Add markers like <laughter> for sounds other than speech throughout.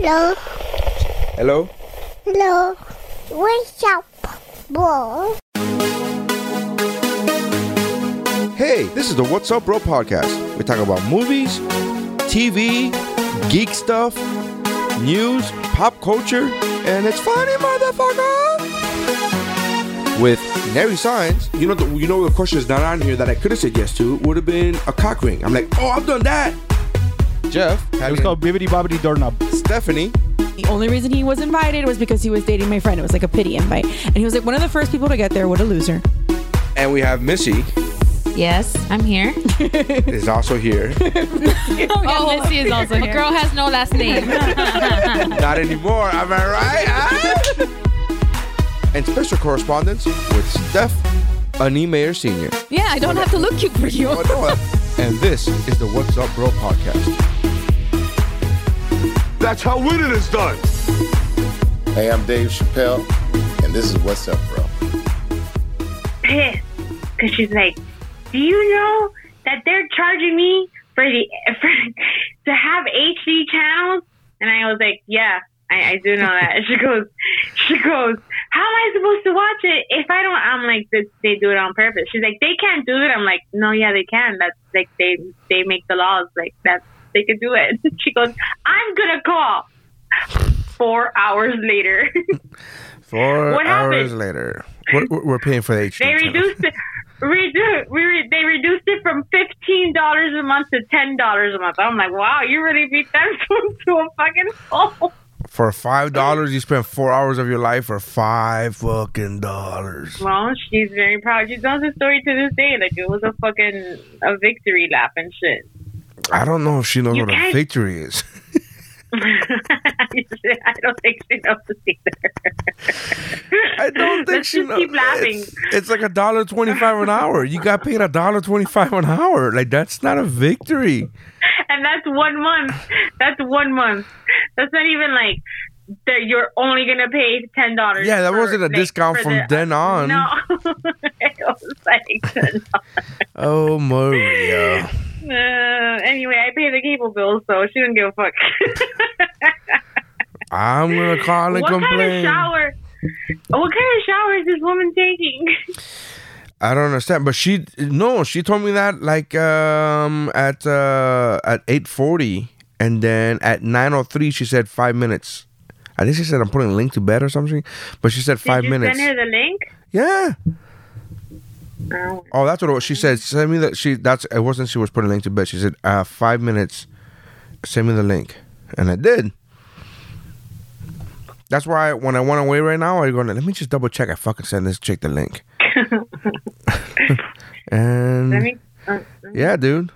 Hello. Hello? Hello. What's up, bro? Hey, this is the What's Up Bro podcast. We talk about movies, TV, geek stuff, news, pop culture, and it's funny, motherfucker. With Nary Signs, you know, the, you know the question is not on here that I could have said yes to would have been a cock ring. I'm like, oh, I've done that. Jeff, It was called Bibbidi Bobbidi Doorknob. Stephanie, The only reason he was invited was because he was dating my friend. It was like a pity invite. And he was like one of the first people to get there. What a loser. and we have Missy Yes, I'm here. <laughs> is also here. <laughs> Oh, Missy is also here. The girl has no last name. <laughs> Not anymore, am I right? huh? and special correspondence with Steph Mayer Sr. Yeah, I don't have to look cute for you. Oh, and this is the What's Up Bro podcast. That's how winning is done. Hey, I'm Dave Chappelle, and this is What's Up, Bro. pissed because she's like, "Do you know that they're charging me for the <laughs> for to have HD channels?" And I was like, "Yeah, I, I do know that." And <laughs> she goes, "She goes, how am I supposed to watch it if I don't?" I'm like, "They, they do it on purpose." She's like, "They can't do it." I'm like, "No, yeah, they can. That's like they they make the laws like that. They could do it." <laughs> She goes, "I'm gonna call." Four hours later. <laughs> Four What hours happened? later, we're, we're- paying for the HD. They reduced it. Redu- we re- they reduced it from fifteen dollars a month to ten dollars a month. I'm like, wow, you really beat them <laughs> to, a fucking pulp. For five dollars, you spend four hours of your life for five fucking dollars. Well, she's very proud. She tells the story to this day, like it was a fucking a victory lap and shit. I don't know if she knows You what a victory is. <laughs> <laughs> I don't think she knows either. I don't think Let's she just knows. keep laughing. It's, it's like a dollar twenty-five an hour. You got paid a dollar twenty-five an hour. Like that's not a victory. and that's one month. That's one month. That's not even like that. You're only gonna pay ten dollars. Yeah, that wasn't a discount from then <laughs> on. No, it was like $10. Oh, Maria. Uh, anyway, I pay the cable bill, so she didn't give a fuck. <laughs> I'm gonna call and what kind of complain. shower? What kind of shower is this woman taking? I don't understand, but she no, she told me that like um at uh at eight forty, and then at nine o three she said five minutes. I think she said I'm putting a link to bed or something, but she said five Did you minutes. send her the link? Yeah. Oh. That's what it was. she said. Send me that. She that's it wasn't. She was putting a link to bed. She said uh five minutes. Send me the link, and I did. That's why when I went away right now, I go. Let me just double check. I fucking send this chick the link. <laughs> and me. Uh, yeah, dude.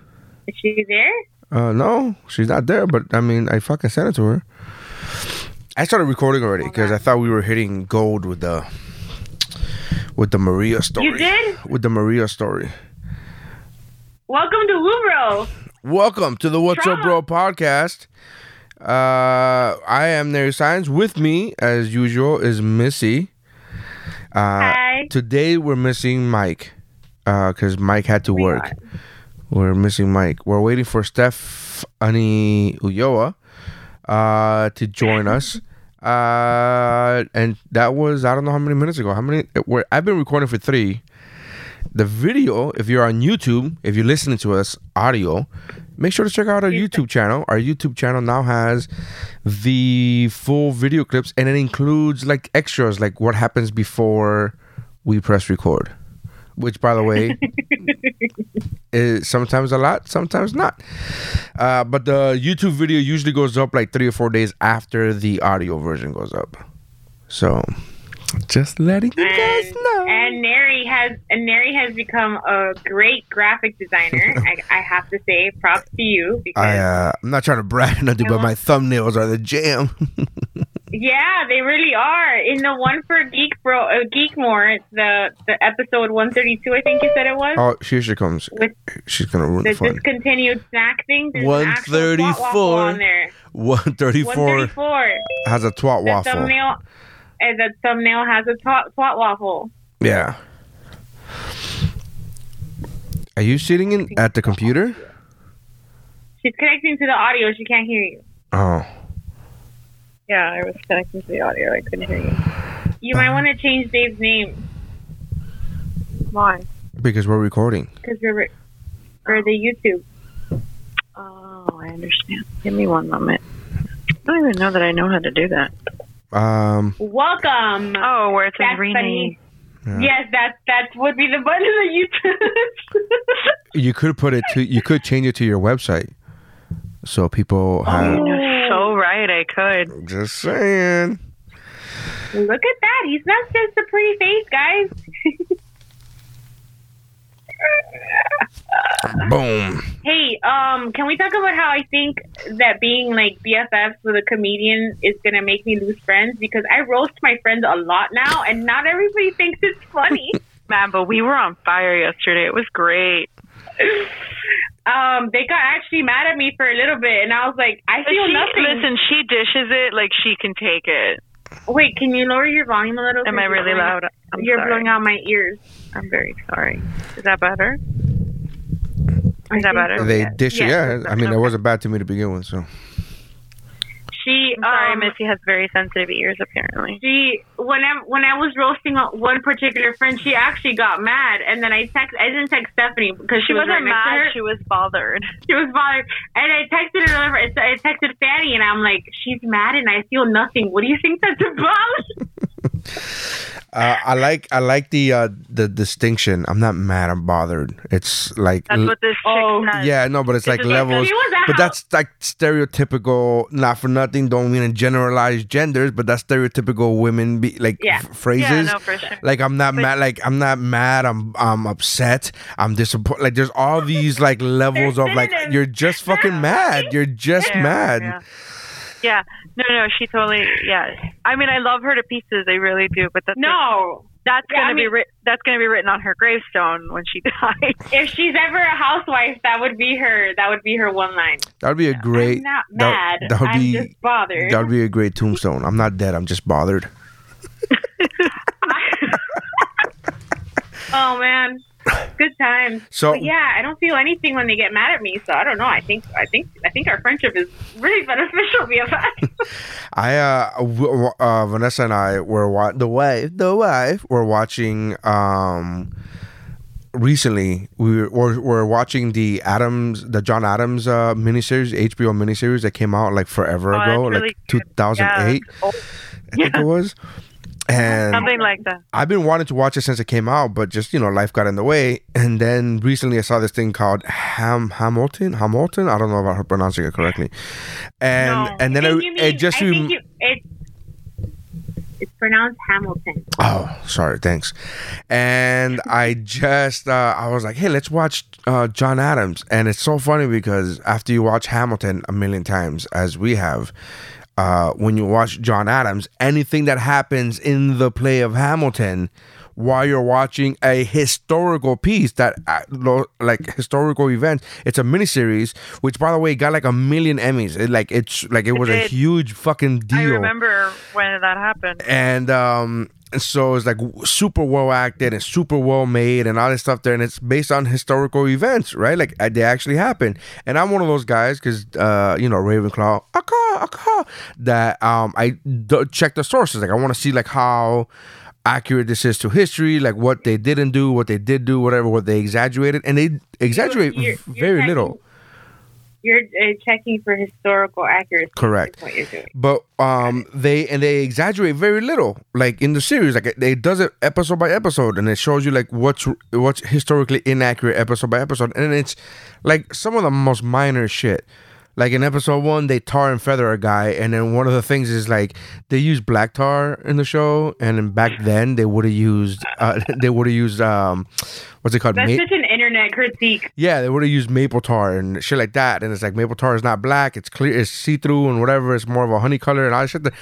is she there? Uh, no, she's not there. But I mean, I fucking sent it to her. I started recording already because I thought we were hitting gold with the with the Maria story. did? with the Maria story. Welcome to Woobro. Welcome to the What's Up Bro podcast. Uh, I am Nary Science. With me, as usual, is Missy. Uh, Hi. Today we're missing Mike because Mike had to work. We're missing Mike. We're waiting for Stephanie Ulloa uh, to join <laughs> us. Uh, and that was I don't know how many minutes ago. How many? Where I've been recording for three. The video, if you're on YouTube, if you're listening to us audio, make sure to check out our YouTube channel. Our YouTube channel now has the full video clips, and it includes like extras, like what happens before we press record. Which, by the way, <laughs> is sometimes a lot, sometimes not. Uh, but the YouTube video usually goes up like three or four days after the audio version goes up. So, just letting you guys know. and Neri has and Neri has become a great graphic designer. <laughs> I, I have to say, props to you because I, uh, I'm not trying to brag or nothing, but my thumbnails are the jam. <laughs> yeah, they really are. In the one for Geek Bro, uh, Geekmore, the the episode 132, I think you said it was. oh, here she comes. With She's gonna ruin the the fun. discontinued snack thing. There's an actual twat waffle 134. on there. 134 134. has a twat The waffle. thumbnail, the thumbnail has a twat, twat waffle. Yeah. Are you sitting in at the computer? She's connecting to the audio. She can't hear you. Oh. Yeah, I was connecting to the audio. I couldn't hear you. You might want to change Dave's name Why? Because we're recording. because we're re- for the YouTube. Oh, I understand. Give me one moment. I don't even know that I know how to do that. Um, Welcome. Oh, where it says That's rename. funny. Yes, that that would be the button that you YouTube. you could put it to. You could change it to your website, so people have. You're so right. I could. Just saying. Look at that. He's not just a pretty face, guys. <laughs> Boom. Hey, um, can we talk about how I think that being like BFFs with a comedian is gonna make me lose friends? Because I roast my friends a lot now, and not everybody thinks it's funny. <laughs> Man, but we were on fire yesterday. It was great. um, they got actually mad at me for a little bit, and I was like, I feel She- nothing. Listen, she dishes it like she can take it. Wait, can you lower your volume a little? Am I really loud? I'm You're sorry. blowing out my ears. I'm very sorry. Is that better? Is that better? so. They dish it. Yeah. Yeah, I mean, it wasn't bad to me to begin with. So She, I'm sorry, um, Missy has very sensitive ears apparently. she when I when I was roasting one particular friend, she actually got mad, and then I text I didn't text Stephanie because she, She was wasn't right mad, she was bothered. <laughs> She was bothered, and I texted her. over- I texted Fanny, and I'm like, she's mad, and I feel nothing. What do you think that's about? <laughs> uh, I like I like the uh, the distinction. I'm not mad. I'm bothered. It's like That's what this chick Oh. said. yeah, no, but it's like like levels. She. But that's like stereotypical. Not for nothing. Don't mean to generalize genders, but that's stereotypical women be like Yeah. f- phrases. Yeah, no, for sure. Like I'm not mad. Like I'm not mad. I'm I'm upset. I'm disappointed. Like there's all these like levels of like you're just fucking mad. You're just Yeah, mad. Yeah. Yeah. No, no, she totally. Yeah. I mean, I love her to pieces. I really do. But that's no. that's Yeah, gonna I be mean- writ- that's gonna be written on her gravestone when she <laughs> dies. If she's ever a housewife, that would be her. That would be her one line. That would be a great. I'm not that- mad. that would I'm be- just bothered. That would be a great tombstone. I'm not dead. I'm just bothered. <laughs> <laughs> oh man, <laughs> good times. So- But yeah, I don't feel anything when they get mad at me. So I don't know. I think I think I think our friendship is really <laughs> beneficial. BFF. <laughs> I uh, w- w- uh Vanessa and I were wa- the wife the wife were watching um recently we were, were, were watching the Adams the John Adams uh miniseries HBO miniseries that came out like forever Oh, ago really like good. 2008 Yeah. I think it was and Something like that. I've been wanting to watch it since it came out, but just you know, life got in the way. And then recently, I saw this thing called Ham Hamilton. Hamilton. I don't know if I'm pronouncing it correctly. And No. and then I I, you mean- it just rem- you, it, it's pronounced Hamilton. Oh, sorry. Thanks. And I just, uh, I was like, hey, let's watch uh, John Adams. And it's so funny because after you watch Hamilton a million times, as we have, uh, when you watch John Adams, anything that happens in the play of Hamilton while you're watching a historical piece that uh, like historical events it's a miniseries which by the way got like a million emmys. It like it's like it was a huge fucking deal. I remember when that happened. and um so it's like super well acted and super well made and all this stuff there and it's based on historical events right? Like uh, they actually happened. And i'm one of those guys because uh you know ravenclaw aka, aka, that um i d- check the sources. Like i want to see like how accurate this is to history like what they didn't do what they did do whatever what they exaggerated and they exaggerate You're- you're very little You're uh, checking for historical accuracy. Correct. What you're doing. but um they and they exaggerate very little like in the series like it, it does it episode by episode and it shows you like what's what's historically inaccurate episode by episode and it's like some of the most minor shit like in episode one they tar and feather a guy and then one of the things is like they use black tar in the show and then back then they would have used uh, <laughs> they would have used um what's it called That's Ma- such an internet critique. yeah, they would have used maple tar and shit like that. And it's like maple tar is not black; it's clear, it's see through and whatever. It's more of a honey color and all that shit. that-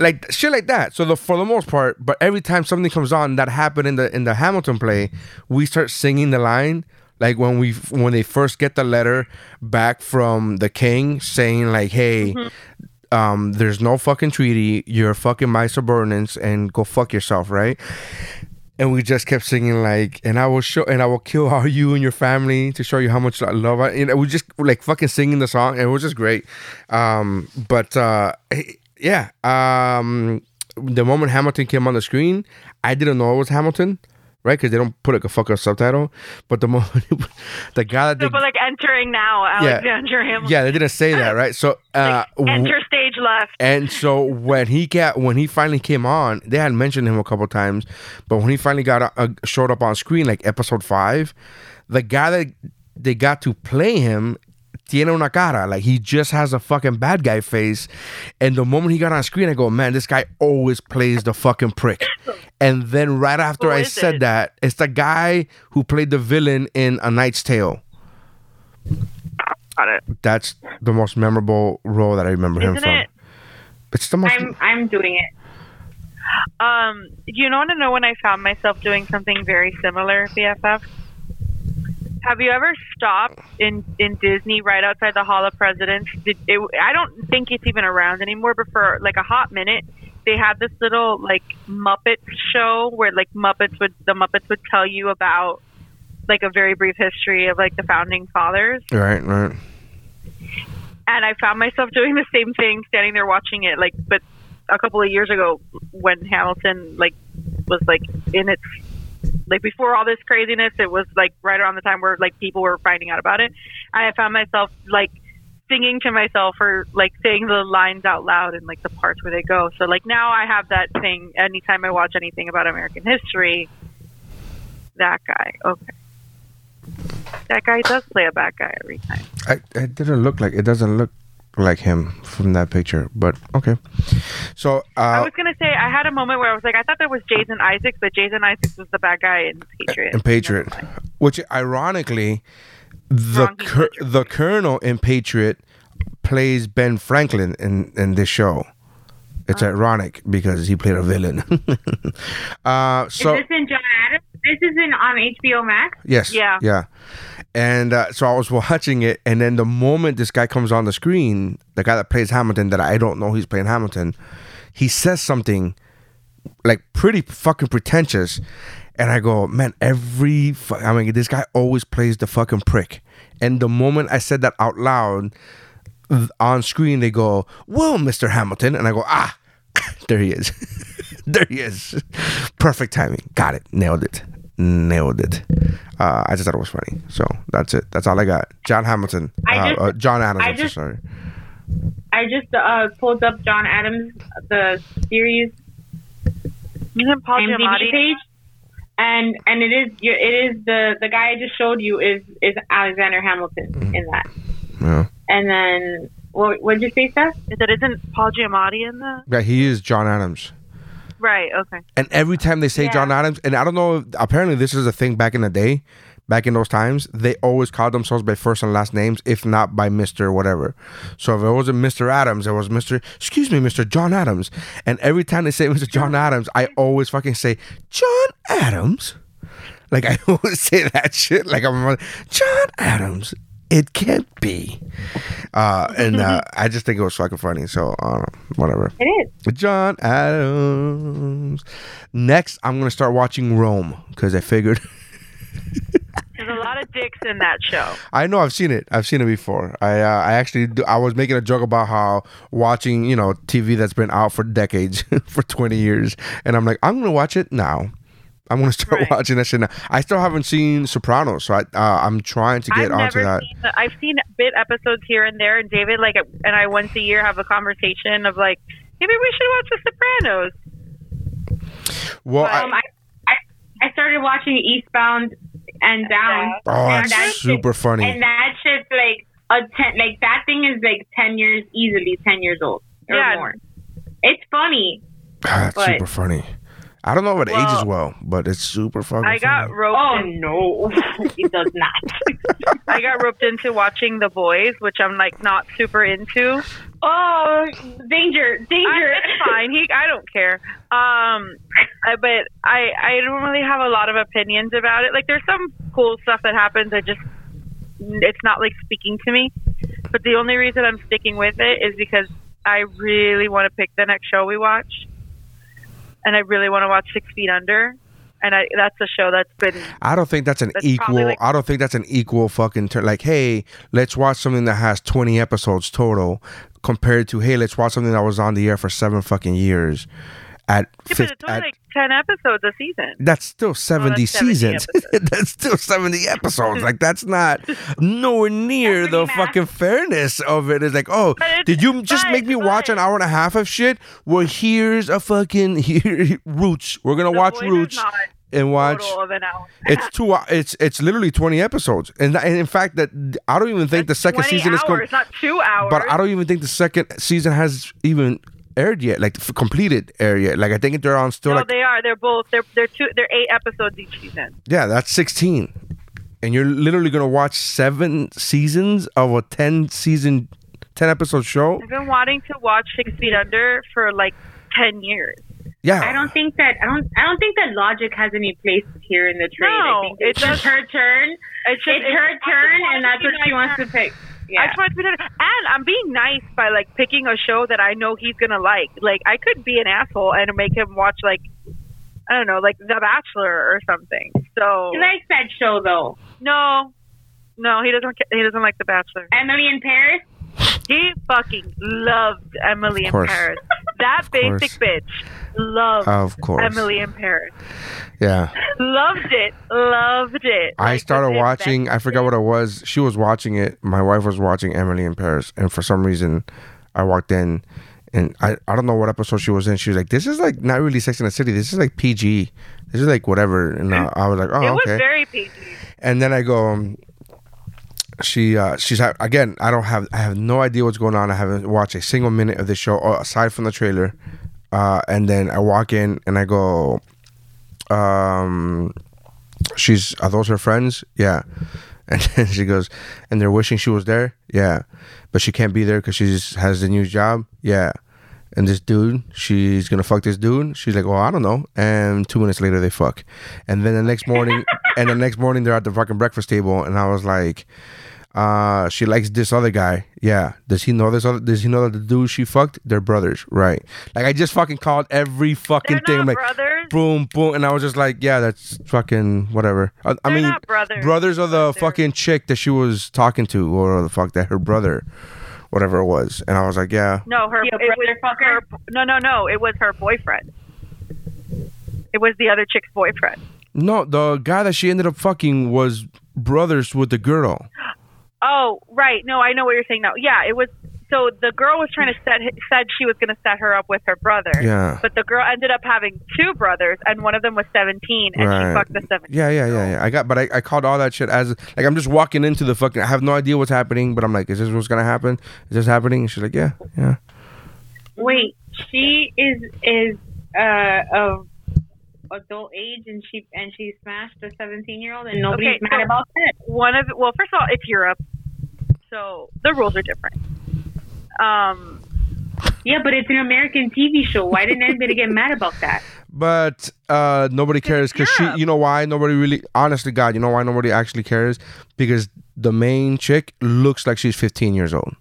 Like shit like that. So the for the most part, but every time something comes on that happened in the in the Hamilton play, we start singing the line. Like when we when they first get the letter back from the king saying like, "Hey, um, there's no fucking treaty. You're fucking my subordinates, and go fuck yourself," right? and we just kept singing like and i will show and i will kill <laughs> all you and your family to show you how much i love it and we just like fucking singing the song and it was just great um but uh yeah. Um, the moment Hamilton came on the screen, I didn't know it was Hamilton, right? Because they don't put like a fucking subtitle. But the <laughs> moment the guy that they, but like entering now, Alexander <laughs> Hamilton. yeah, they didn't say that, <laughs> right? So uh, w- Enter stage left. and so when he got when he finally came on, they had mentioned him a couple times, but when he finally got uh, showed up on screen, like episode five, the guy that they got to play him tiene una cara like he just has a fucking bad guy face, and the moment he got on screen, I go, man, this guy always plays the fucking prick. And then right after I said that, it's the guy who played the villain in A Knight's Tale. Got it. That's the most memorable role that I remember him Isn't from. it? It's the most. I'm I'm doing it. Um, you want to know when I found myself doing something very similar, BFF? Have you ever stopped in in Disney right outside the Hall of Presidents? Did it, I don't think it's even around anymore, but for like a hot minute, they had this little like Muppet show where like Muppets would the Muppets would tell you about like a very brief history of like the founding fathers. Right, right. and I found myself doing the same thing, standing there watching it. Like, but a couple of years ago, when Hamilton like was like in its like before all this craziness, it was like right around the time where like people were finding out about it. I found myself like singing to myself or like saying the lines out loud and like the parts where they go. So like now I have that thing. Anytime I watch anything about American history, that guy. Okay. That guy does play a bad guy every time. I, it didn't look like it doesn't look like him from that picture, but okay. So I uh, was gonna say I had a moment where I was like, I thought that was Jason Isaacs, but Jason Isaacs was the bad guy in Patriot. in Patriot, which ironically, the cur- the Colonel in Patriot plays Ben Franklin in in this show. It's Oh. ironic because he played a villain. <laughs> uh, so is this in John Adams? This is in on HBO Max. Yes. Yeah. Yeah. And uh, so I was <laughs> watching it, and then the moment this guy comes on the screen, the guy that plays Hamilton, that I don't know he's playing Hamilton, he says something like pretty fucking pretentious, and I go, man, every fu- I mean, this guy always plays the fucking prick. And the moment I said that out loud th- on screen, they go, "Well, Mister Hamilton," and I go, "Ah, <laughs> there he is, <laughs> there he is, perfect timing, got it, nailed it." Nailed it. Uh, I just thought it was funny. So that's it. That's all I got. John Hamilton. I uh, just- uh, John Adams. I I'm so just- sorry. I just uh, pulled up John Adams the series Isn't Paul IMDb Giamatti? page, and and it is it is the the guy I just showed you is is Alexander Hamilton Mm-hmm. in that, Yeah. and then what what did you say, Steph? That isn't Paul Giamatti in that? Yeah, he is John Adams. Right. Okay. And every time they say Yeah. John Adams, and I don't know, apparently this is a thing back in the day, back in those times, they always called themselves by first and last names, if not by Mr. whatever. So if it wasn't Mr. Adams, it was Mr. Excuse me, Mr. John Adams. And every time they say <laughs> Mr. John Adams, I always fucking say John Adams. Like <laughs> I always say that shit. Like I'm John Adams. It can't be. Uh, and uh, <laughs> I just think it was fucking funny. So uh, whatever. It is. John Adams. Next, I'm gonna start watching Rome because I figured. There's a lot of dicks in that show. I know I've seen it. I've seen it before. I uh, I actually do, I was making a joke about how watching you know TV that's been out for decades <laughs> for 20 years, and I'm like I'm gonna watch it now. I'm gonna <laughs> start Right. watching that shit now. I still haven't seen Sopranos, so I uh, I'm trying to get I've onto that. seen. I've seen bit episodes here and there, and David like and I once a year have a conversation of like maybe we should watch The Sopranos. Well, Um, I, I I started watching Eastbound and Down. oh, and that's that super shit- funny. And that shit's like a ten. Like that thing is like ten years easily, ten years old or Yeah. more. It's funny. Ah, that's but- super funny. I don't know if it ages Well, well, but it's super fucking. I got funny. roped. Oh in, no, <laughs> it does not. <laughs> I got roped into watching The Boys, which I'm like not super into. Oh, danger, danger. I, it's fine. He, I don't care. Um, I, but I, I don't really have a lot of opinions about it. Like, there's some cool stuff that happens I just, it's not like speaking to me. But the only reason I'm sticking with it is because I really want to pick the next show we watch, and I really want to watch Six Feet Under. and I, that's a show that's been I don't think that's an That's equal. like- I don't think that's an equal fucking turn. Like, hey, let's watch something that has twenty episodes total, compared to hey, let's watch something that was on the air for seven fucking years. At, yeah, fif- but it's only at like ten episodes a season. that's still oh, seventy 70 seasons. <laughs> that's still seventy episodes. like that's not <laughs> nowhere near the fucking fairness of it. It's like, oh, did you just make me watch an hour and a half of shit? Well, here's a fucking <laughs> here, Roots. We're gonna watch Roots and watch. an hour. It's two. It's it's literally twenty episodes, and, and in fact, that I don't even think the second season is. hours, Com- not two hours. but I don't even think the second season has even aired yet, like f- completed aired yet. Like I think they're on still no, like they are. They're both. They're they're two. They're eight episodes each season. yeah, that's sixteen, and you're literally gonna watch seven seasons of a ten season, ten episode show. I've been wanting to watch Six Feet Under for like ten years. Yeah, I don't think that I don't I don't think that logic has any place here in the trade. No, I think it's it just her turn. It's, just, It's her turn, and that's what she wants to pick. I Yeah. just want to put it, and I'm being nice by like picking a show that I know he's gonna like. Like I could be an asshole and make him watch like I don't know, like The Bachelor or something. So He likes that show though. no, no, he doesn't. He doesn't like The Bachelor. Emily in Paris. He fucking loved Emily in. Paris. That basic course. bitch loved Of course. Emily in Paris. yeah. Loved it. Loved it. I Like, started watching. I forgot what it was. She was watching it. My wife was watching Emily in Paris, and for some reason, I walked in, and I I don't know what episode she was in. She was like, "This is like not really Sex in the City. This is like PG. This is like whatever." And uh, I was like, <laughs> "Oh, It was okay." very PG. and then I go, um, she uh, she's ha- again. I don't have I have no idea what's going on. I haven't watched a single minute of the show aside from the trailer. Uh, and then I walk in and I go, um, she's are those her friends? Yeah. <laughs> And then she goes, and they're wishing she was there. Yeah, but she can't be there because she has a new job. Yeah. And this dude, she's gonna fuck this dude. She's like, well, I don't know. And two minutes later, they fuck. And then the next morning, <laughs> and the next morning, they're at the fucking breakfast table, and I was like, uh, she likes this other guy. Yeah. Does he know this other? Does he know that the dude she fucked? They're brothers, right? Like I just fucking called every fucking thing. I'm like, brothers. boom, boom, and I was just like, yeah, that's fucking whatever. I, I They're mean, not brothers. of the fucking chick that she was talking to, or the fuck that her brother, whatever it was, and I was like, yeah, No, her. Your It was brother her. No, no, no. It was her boyfriend. It was the other chick's boyfriend. no, the guy that she ended up fucking was brothers with the girl. <gasps> <gasps> Oh, right. No, I know what you're saying now. Yeah, it was. So the girl was trying to set said she was going to set her up with her brother. Yeah. But the girl ended up having two brothers, and one of them was 17, and Right. she fucked the 17. Yeah, yeah, yeah, yeah. I got, but I, I called all that shit as like I'm just walking into the fucking. I have no idea what's happening, but I'm like, is this what's gonna happen? Is this happening? And she's like, yeah, yeah. Wait, she is is uh of adult age and she and she smashed a seventeen year old and nobody's Okay, mad so about that. One of well, first of all, it's Europe, so the rules are different. Um, Yeah, but it's an American TV show. Why didn't anybody get mad about that? But uh, nobody cares because she. You know why nobody really? Honestly, God, you know why nobody actually cares? Because the main chick looks like she's 15 years old.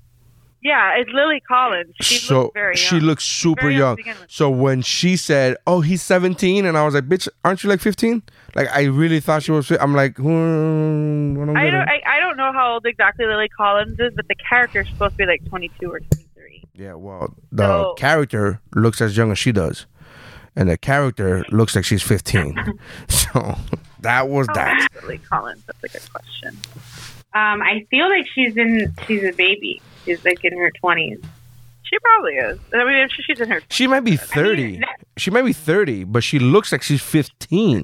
Yeah, it's Lily Collins. She so looks very young. she looks super Very young young. to begin with. So when she said, "Oh, he's 17," and I was like, "Bitch, aren't you like 15?" Like I really thought she was. I'm like, hmm, I don't I don't. I, I don't know how old exactly Lily Collins is, but the character's supposed to be like 22 or 23. Yeah, well, the So- character looks as young as she does, and the character looks like she's 15. <laughs> so that was that. Oh, Lily Collins. That's a good question. Um, I feel like she's in she's a baby. She's like in her twenties. She probably is. I mean, if she- she's in her. She might be 30. <laughs> she might be 30, but she looks like she's 15.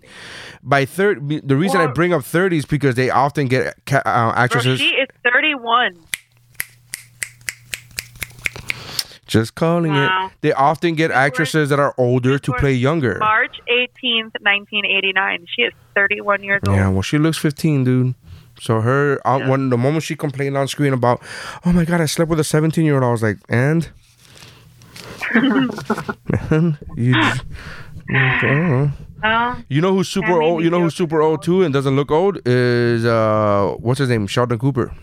By 30, the reason I bring up 30 is because they often get ca- uh, Bro, actresses. she is 31. Just calling Wow. it. They often get actresses that are older to play younger. March 18th, 1989. She is 31 years old. Yeah, well, she looks 15, dude. So her, uh, when the moment she complained on screen about, oh my god, I slept with a 17 year old, I was like, and, man, you, <laughs> <laughs> know. Oh, You know who's super old? You know who's super old too and doesn't look old is uh, what's his name? Sheldon Cooper.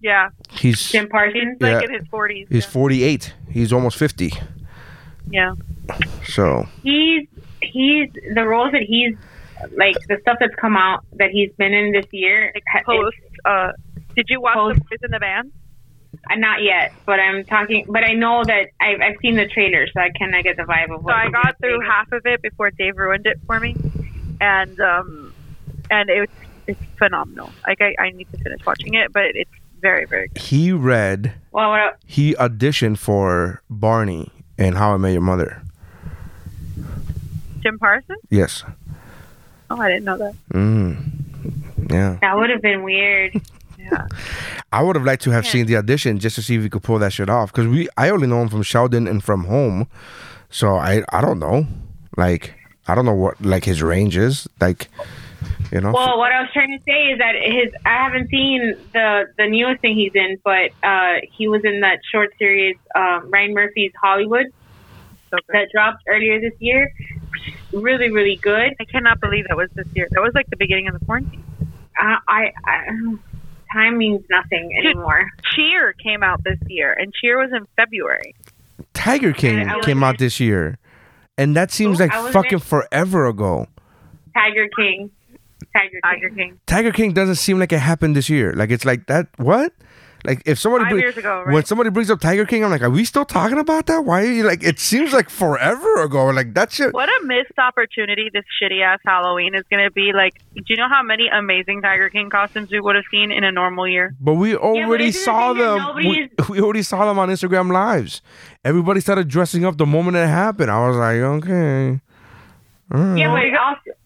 Yeah. He's Jim Parsons. Like in his 40s. he's 48. He's almost 50. Yeah. So He's he's the roles that he's like the stuff that's come out that he's been in this year. ha- Post. Uh, did you watch Post. the boys in the band? Uh, not yet, but I'm talking. But I know that I've, I've seen the trailer, so I kind of get the vibe of So. I got through say. half of it before Dave ruined it for me, and um, and it's it's phenomenal. Like I, I need to finish watching it, but it's very very good. He read. Well, what, He auditioned for Barney and How I Met Your Mother. Jim Parsons? Yes. Oh, I didn't know that. Mm. Yeah. that would have been weird. <laughs> Yeah. I would have liked to have seen the audition just to see if we could pull that shit off. Because we, I only know him from Sheldon and from Home, so I, I don't know. Like, I don't know what like his range is. Like, you know. Well, what I was trying to say is that his I haven't seen the the newest thing he's in, but uh, he was in that short series um, Ryan Murphy's Hollywood So good. that dropped earlier this year. Really, really good. I cannot believe that was this year. That was like the beginning of the quarantine. Uh, I, I time means nothing anymore. Cheer came out this year, and Cheer was in February. Tiger King came out this year, and that seems like fucking there. forever ago. Tiger King, Tiger King. Tiger King. Tiger King doesn't seem like it happened this year. Like it's like that. What? Like if somebody Five bring- years ago, right? when somebody brings up Tiger King, I'm like, are we still talking about that? Why are you like? It seems like forever ago. Like that shit. What a missed opportunity this shitty ass Halloween is going to be. Like, do you know how many amazing Tiger King costumes we would have seen in a normal year? But we already isn't the saw them. We, <laughs> we already saw them on Instagram lives. Everybody started dressing up the moment it happened. I was like, okay. Right. Yeah, but also,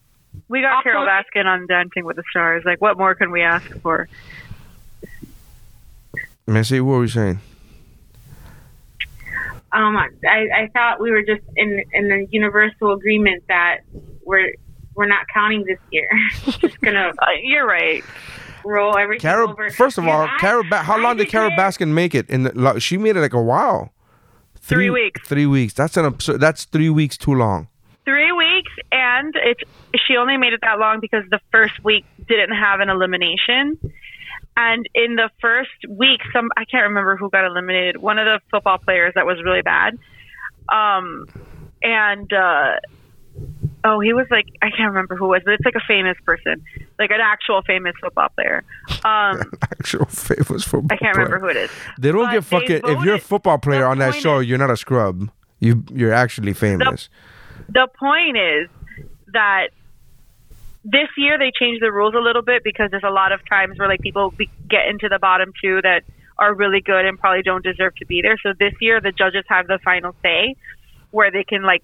We got Carol Baskin on Dancing with the Stars. Like, what more can we ask for? Missy, what were you saying? um, I, I thought we were just in in the universal agreement that we're we're not counting this year. <laughs> just gonna <laughs> Uh, you're right. roll everything Carol. over. First of Yeah, all, I- Carol. Ba- how I long did Carol Baskin make it? In the, lo- she made it like a while. Three weeks. Three weeks. That's an absurd. That's three weeks too long. Three weeks, and it's she only made it that long because the first week didn't have an elimination. And in the first week, some I can't remember who got eliminated. One of the football players that was really bad. Um, and uh, oh, he was like I can't remember who it was, but it's like a famous person, like an actual famous football player. Um, <laughs> Actual famous football. I can't remember who it is. They don't But get they fucking. If you're a football player on that show, is- you're not a scrub. You you're actually famous. the point is that this year they changed the rules a little bit because there's a lot of times where like people be, get into the bottom two that are really good and probably don't deserve to be there. So this year the judges have the final say where they can like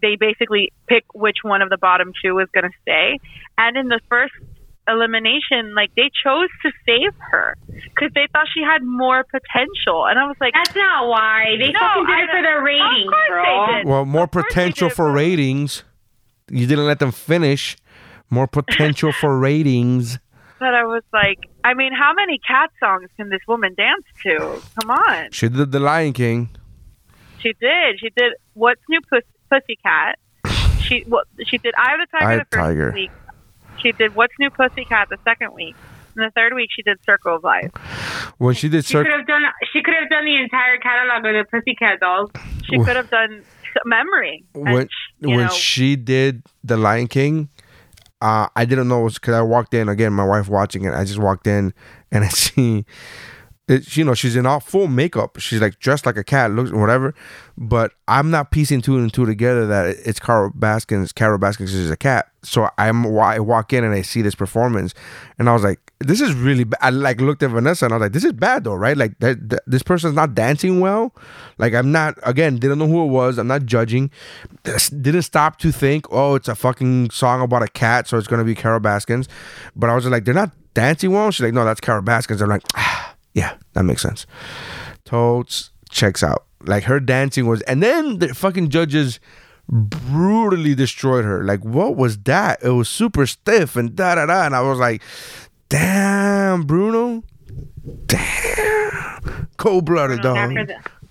they basically pick which one of the bottom two is going to stay. And in the first elimination, like they chose to save her because they thought she had more potential. And I was like, That's not why they No, fucking did I it for know. their Of ratings, course bro. they did. well, more Of potential for ratings. You didn't let them finish. More <laughs> potential for ratings. But I was like, I mean, how many cat songs can this woman dance to? Come on. She did the Lion King. She did. She did What's New Puss- Pussycat. <sighs> She well, she did Eye of the Tiger Eye the first Tiger. week. She did What's New Pussycat the second week. And the third week she did Circle of Life. When she did She could circle, have done. She could have done the entire catalog of the Pussycat Dolls. She could have done memory. And when you when know, she did the Lion King, uh, I didn't know it was because I walked in again. My wife watching it. I just walked in <laughs> and I see, it, you know, she's in all full makeup. She's like dressed like a cat, looks whatever. But I'm not piecing two and two together that it's Carol Baskins. Carol Baskins is a cat. So I'm I walk in and I see this performance, and I was like, this is really. bad. I like looked at Vanessa and I was like, this is bad though, right? Like that, that- this person's not dancing well. Like I'm not. Again, didn't know who it was. I'm not judging. This didn't stop to think, oh, it's a fucking song about a cat, so it's gonna be Carol Baskins. But I was like, they're not dancing well. She's like, no, that's Carol Baskins. I'm like, ah, <sighs> yeah, that makes sense. Totes checks out. Like her dancing was, and then the fucking judges brutally destroyed her. Like, what was that? It was super stiff and da da da. And I was like, damn, Bruno, damn, cold blooded dog,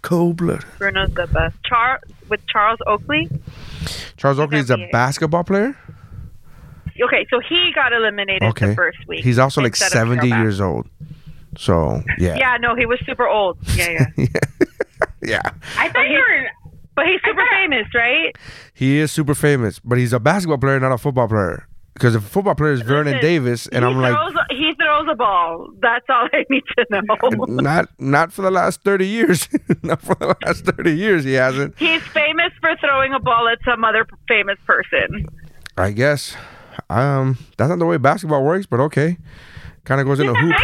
cold blooded. Bruno's the best. Char with Charles Oakley. Charles Oakley is a basketball player. Okay, so he got eliminated Okay, the first week. he's also like instead of Carol seventy years old. So yeah, Yeah, no, he was super old. Yeah, yeah. <laughs> yeah. I thought you were. But he's super famous, right? He is super famous, but he's a basketball player, not a football player. Because if a football player is Vernon Listen, Davis, and I'm like, he throws a ball. That's all I need to know. <laughs> not not for the last thirty years. <laughs> not for the last thirty years, he hasn't. He's famous for throwing a ball at some other famous person. I guess. Um, that's not the way basketball works, but okay. Kind of goes in a hoop.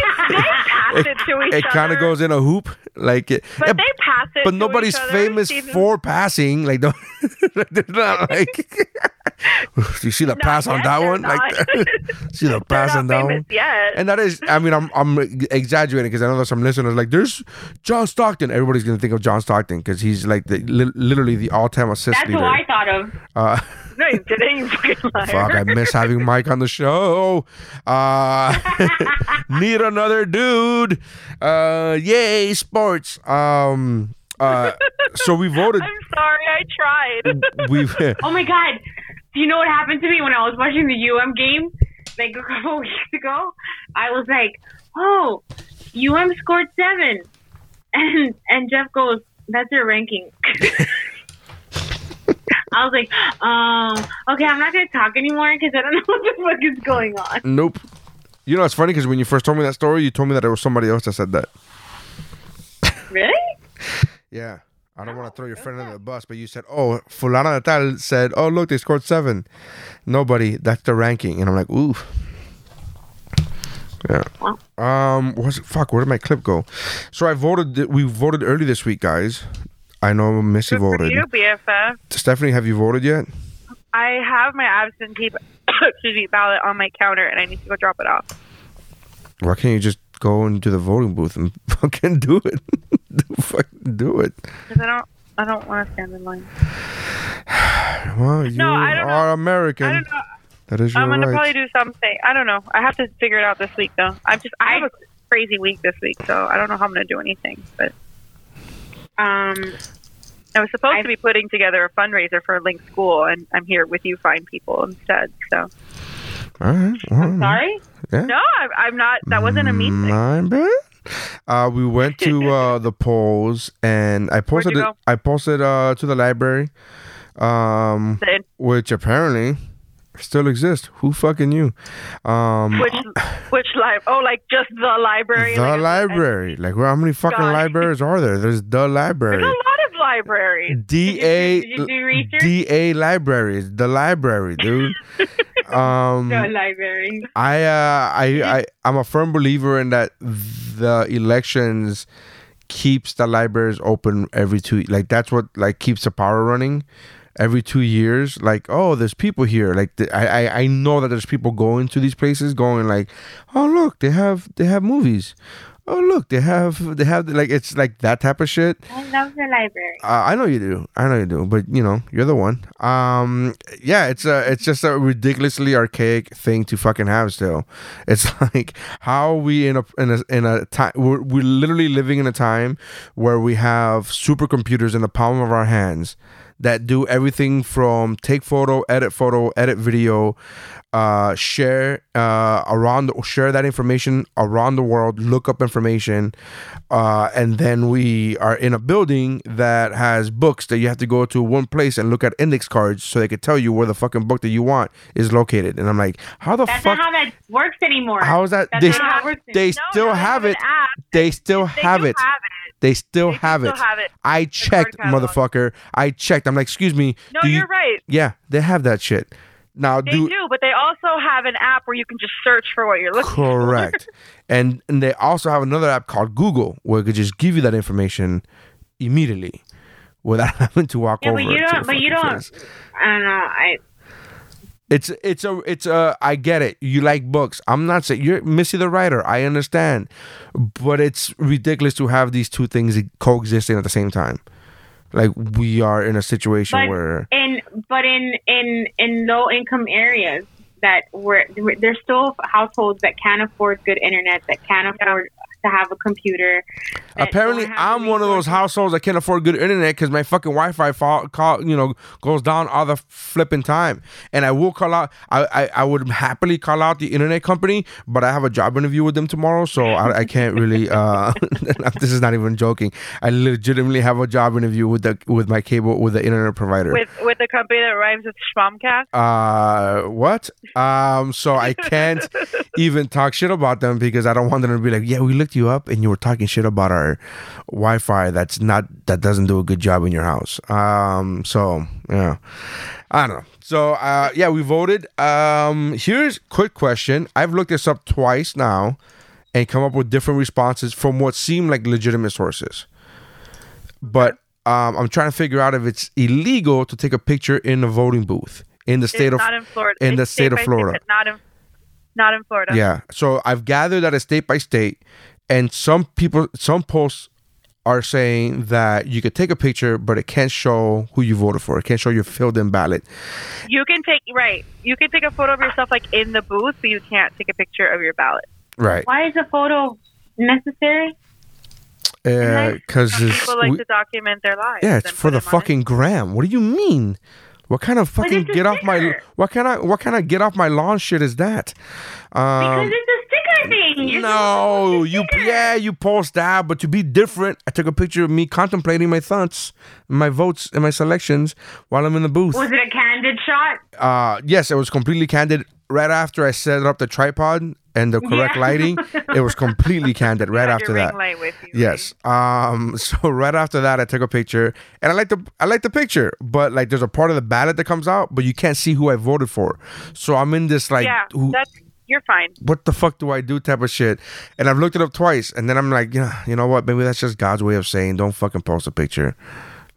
It it kind of goes in a hoop, like it. But yeah, they pass it. but nobody's famous Steven- for passing. Like, don't, <laughs> they're not <laughs> like. <laughs> you see the pass on that one? Like, see the pass not on that one? yet. And that is, I mean, I'm I'm exaggerating because I know there's some listeners like, there's John Stockton. Everybody's gonna think of John Stockton because he's like the li- literally the all-time assist That's leader. who I thought of. Uh, No, you didn't, you fucking liar. Fuck, I miss having Mike on the show. Uh, need another dude. Uh, yay, sports. Um, uh, <laughs> so we voted. I'm sorry, I tried. <laughs> We've <laughs> Oh my god! Do you know what happened to me when I was watching the UM game like a couple weeks ago? I was like, "Oh, UM scored seven. and and Jeff goes, "That's your ranking." I was like, um, okay, I'm not gonna talk anymore because I don't know what the fuck is going on. nope. You know, it's funny because when you first told me that story, you told me that it was somebody else that said that. Really? <laughs> Yeah. I don't want to throw your friend under the bus, but you said, "Oh, fulana de tal said, oh look, they scored seven. Nobody. That's the ranking." And I'm like, "Ooh." Yeah. Um. Was it? Fuck. Where did my clip go? So I voted. We voted early this week, guys. I know Missy Good voted. you, BFF. Stephanie, have you voted yet? I have my absentee <coughs> excuse me, ballot on my counter, and I need to go drop it off. Why can't you just go into the voting booth and <laughs> fucking do it? <laughs> do, fucking do it. Because I don't, I don't want to stand in line. <sighs> Well, you No, I don't know. are American. I don't know. That is your I'm gonna right. probably do something. I don't know. I have to figure it out this week, though. I'm just, I have a crazy week this week, so I don't know how I'm gonna do anything. But Um, I was supposed to be putting together a fundraiser for a Link School, and I'm here with you, fine people, instead. So All right. Well, sorry. Yeah. no, I, I'm not. That wasn't a mean thing. My bad. Uh, we went to <laughs> uh, the polls, and I posted it. I posted uh, to the library, um, which apparently still exists. Who fucking knew? Um, Which, which library? Oh, like just the library. the like, library. Like, well, how many fucking Got it. libraries are there? There's the library. There's libraries. D A Did you do? D A libraries. The library, dude. <laughs> um, The library. I uh I, I I'm a firm believer in that the elections keeps the libraries open every two like that's what like keeps the power running every two years like oh there's people here like the, I, I I know that there's people going to these places going like oh look they have they have movies oh look they have they have like it's like that type of shit I love the library. uh, I know you do. I know you do. But you know, you're the one. Um, yeah, it's a, it's just a ridiculously archaic thing to fucking have. Still, <laughs> it's like how we in a in a in a time. We're, we're literally living in a time where we have supercomputers in the palm of our hands that do everything from take photo, edit photo, edit video, uh, share uh, around share that information around the world, look up information, uh, and then we are in a building that has books that you have to go to one place and look at index cards so they could tell you where the fucking book that you want is located. And I'm like, how the That's fuck? not how that works anymore. How is that? That's They, how it they still have it. They still have it. have They still have still it. have it. I checked, motherfucker. I checked. I'm like, excuse me. No, do you- you're right. Yeah, they have that shit. Now, They do do, but they also have an app where you can just search for what you're looking for. correct, <laughs> and and they also have another app called Google where it could just give you that information immediately without <laughs> having to walk Yeah, over. but you don't. But you don't. I don't know. I It's it's a it's a I get it. You like books. I'm not saying you're Missy the writer. I understand, but it's ridiculous to have these two things coexisting at the same time. Like we are in a situation but where in but in in in low income areas that where there's still households that can't afford good internet that can't afford to have a computer. Apparently, I'm one of those households that can't afford good internet because my fucking Wi-Fi fall, call, you know, goes down all the flipping time. And I will call out. I, I, I would happily call out the internet company, but I have a job interview with them tomorrow, so I, I can't really. Uh, <laughs> this is not even joking. I legitimately have a job interview with the with my cable with the internet provider. with with the company that rhymes with Schmomcast. uh, what? Um, so I can't <laughs> even talk shit about them because I don't want them to be like, yeah, we looked you up and you were talking shit about our Wi-Fi that's not that doesn't do a good job in your house. Um, so yeah, I don't know. So uh, yeah, we voted. Um, here's quick question. I've looked this up twice now and come up with different responses from what seem like legitimate sources. But um, I'm trying to figure out if it's illegal to take a picture in a voting booth in the state it's of in Florida. in the state of Florida. but not in not in Florida. Yeah. So I've gathered that it's state by state, and some people, some posts are saying that you could take a picture, but it can't show who you voted for. It can't show your filled-in ballot. You can take right. You can take a photo of yourself like in the booth, but you can't take a picture of your ballot. Right. Why is a photo necessary? Uh, because Some people like to document their lives. yeah, it's for the them fucking gram. What do you mean? What kind of fucking get off my what kind of what kind of get off my lawn shit is that? Um, Because it's a sticker thing. You're no, you yeah, you post that, but to be different, I took a picture of me contemplating my thoughts, my votes, and my selections while I'm in the booth. Was it a candid shot? Uh, yes, it was completely candid. Right after I set up the tripod and the correct Yeah. lighting, it was completely <laughs> candid. Right after that, ring light with you. yes. Um, <laughs> so right after that, I took a picture, and I like the I like the picture, but like there's a part of the ballot that comes out, but you can't see who I voted for. So I'm in this like, yeah, who, you're fine. what the fuck do I do type of shit. And I've looked it up twice, and then I'm like, yeah, you know what? Maybe that's just God's way of saying don't fucking post a picture.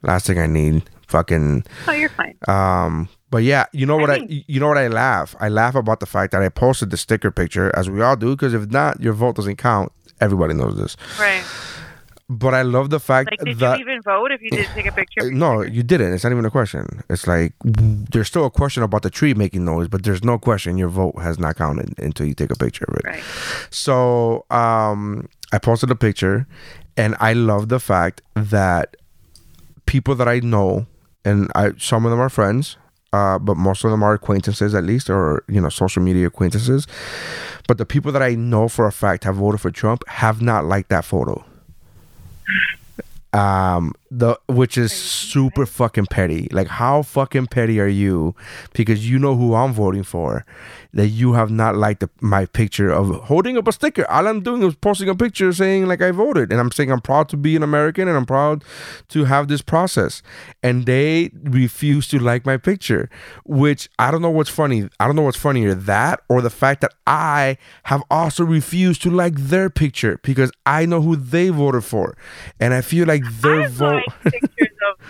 Last thing I need, fucking. Oh, you're fine. Um, but yeah, you know what I, think- you know what I laugh. I laugh about the fact that I posted the sticker picture, as we all do, because if not, your vote doesn't count. Everybody knows this. Right. But I love the fact that Like, did that you even vote if you didn't take a <laughs> picture? No, you didn't. It's not even a question. It's like there's still a question about the tree making noise, but there's no question your vote has not counted until you take a picture of it. Right. So um, I posted a picture, and I love the fact that people that I know, and I some of them are friends, uh, but most of them are acquaintances at least, or you know, social media acquaintances. But the people that I know for a fact have voted for Trump have not liked that photo. Um, the which is super fucking petty. Like, how fucking petty are you? Because you know who I'm voting for, that you have not liked the, my picture of holding up a sticker. All I'm doing is posting a picture saying like I voted, and I'm saying I'm proud to be an American and I'm proud to have this process. And they refuse to like my picture, which I don't know what's funny. I don't know what's funnier that or the fact that I have also refused to like their picture because I know who they voted for, and I feel like their vote. <laughs> pictures of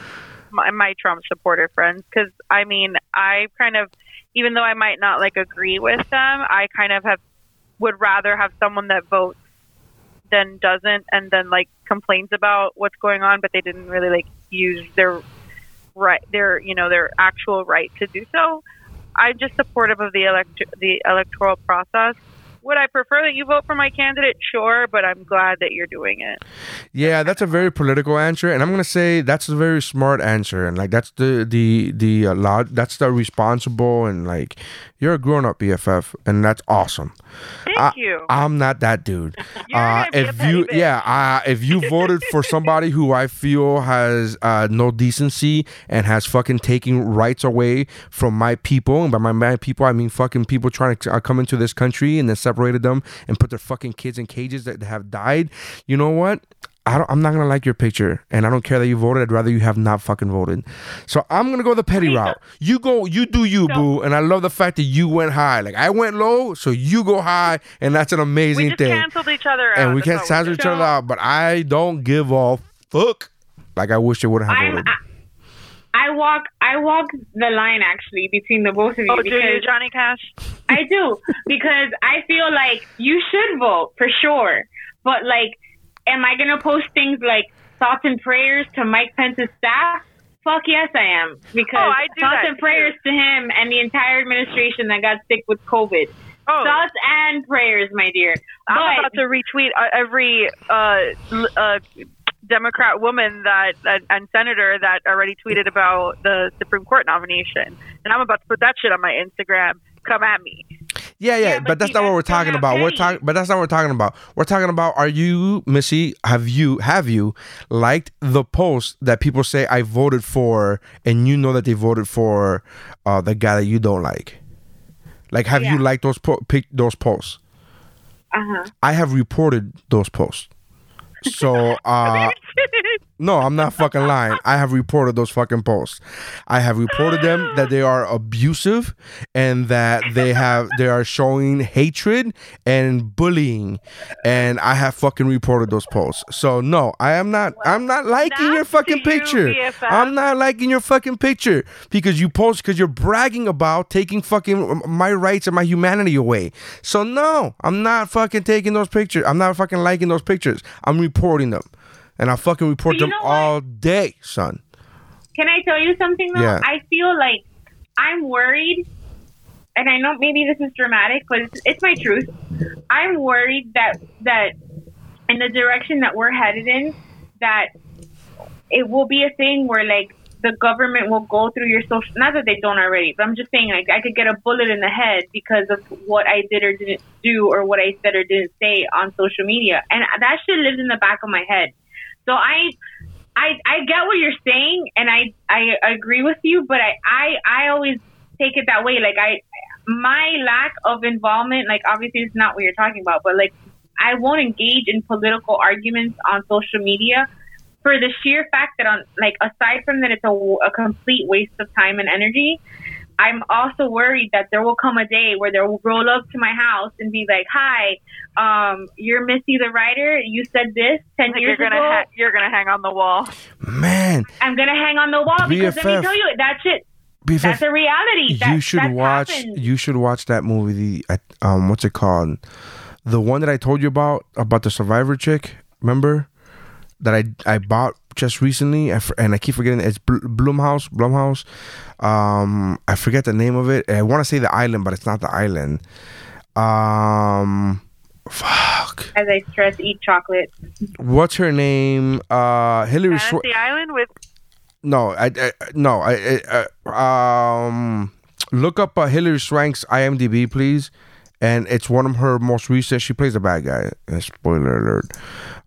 my, my Trump supporter friends because I mean I kind of even though I might not like agree with them, I kind of have would rather have someone that votes than doesn't and then like complains about what's going on, but they didn't really like use their right their you know their actual right to do so. I'm just supportive of the elect the electoral process. Would I prefer that you vote for my candidate? Sure, but I'm glad that you're doing it. Yeah, that's a very political answer, and I'm gonna say that's a very smart answer, and like that's the the the uh, lot that's the responsible and like you're a grown up BFF, and that's awesome. Thank I, you. I'm not that dude. <laughs> Uh, gonna be a if you, bitch. yeah, uh, if you voted for somebody who I feel has uh, no decency and has fucking taking rights away from my people, and by my, my people I mean fucking people trying to uh, come into this country and then separated them and put their fucking kids in cages that have died. You know what? I don't, I'm not gonna like your picture, and I don't care that you voted. I'd rather you have not fucking voted. So I'm gonna go the petty route. You go, you do you, boo. And I love the fact that you went high. Like I went low, so you go high, and that's an amazing we just thing canceled each other out. and we can't cancel each other out. But I don't give a fuck. Like I wish they would have voted. I, I walk I walk the line actually between the both of you Oh, do you, Johnny Cash? I do because I feel like you should vote for sure. But like, am I gonna post things like thoughts and prayers to Mike Pence's staff? Fuck yes, I am because Oh, I thoughts and prayers to him and the entire administration that got sick with COVID. Oh. Thoughts and prayers, my dear. I'm But- about to retweet uh, every uh, uh, Democrat woman that, that and senator that already tweeted about the Supreme Court nomination, and I'm about to put that shit on my Instagram. Come at me. Yeah, yeah, but, that's not what we're talking about. We're talking, but that's not what we're talking about. We're talking about: Are you, Missy? Have you have you liked the post that people say I voted for, and you know that they voted for uh, the guy that you don't like? Like, have you liked those po- pick those posts? Uh huh. I have reported those posts. So, uh, no, I'm not fucking lying. I have reported those fucking posts. I have reported them that they are abusive and that they have they are showing hatred and bullying, and I have fucking reported those posts. So no, I am not. I'm not liking your fucking picture. I'm not liking your fucking picture because you post because you're bragging about taking fucking my rights and my humanity away. So no, I'm not fucking taking those pictures. I'm not fucking liking those pictures. I'm reporting them, and I fucking report them what? all day, son. Can I tell you something though? Yeah. I feel like I'm worried, and I know maybe this is dramatic, but it's, it's my truth. I'm worried that that in the direction that we're headed in, that it will be a thing where like the government will go through your social. Not that they don't already, but I'm just saying like I could get a bullet in the head because of what I did or didn't do, or what I said or didn't say on social media, and that shit lives in the back of my head. So I I, I get what you're saying and I, I agree with you, but I, I, I always take it that way. Like I, my lack of involvement, like obviously it's not what you're talking about, but like I won't engage in political arguments on social media for the sheer fact that on like aside from that it's a, a complete waste of time and energy. I'm also worried that there will come a day where they'll roll up to my house and be like, "Hi, um, you're Missy the writer. You said this ten Like, years you're gonna ago. ha- you're gonna hang on the wall. Man, I'm gonna hang on the wall because let me tell you, that's it. BFF, That's a reality. That, you should watch. happened. You should watch that movie. The um, what's it called? The one that I told you about about the Survivor chick. Remember that I I bought just recently, and I keep forgetting. It's Bl- Blumhouse. Blumhouse. Um, I forget the name of it. I want to say the island, but it's not the island. Um, fuck. As I stress, eat chocolate. What's her name? Uh, Hilary. Sw- Fantasy Island with no, I, I no, I, I uh, um look up uh, Hilary Swank's IMDb, please. And it's one of her most recent. She plays a bad guy. Uh, Spoiler alert.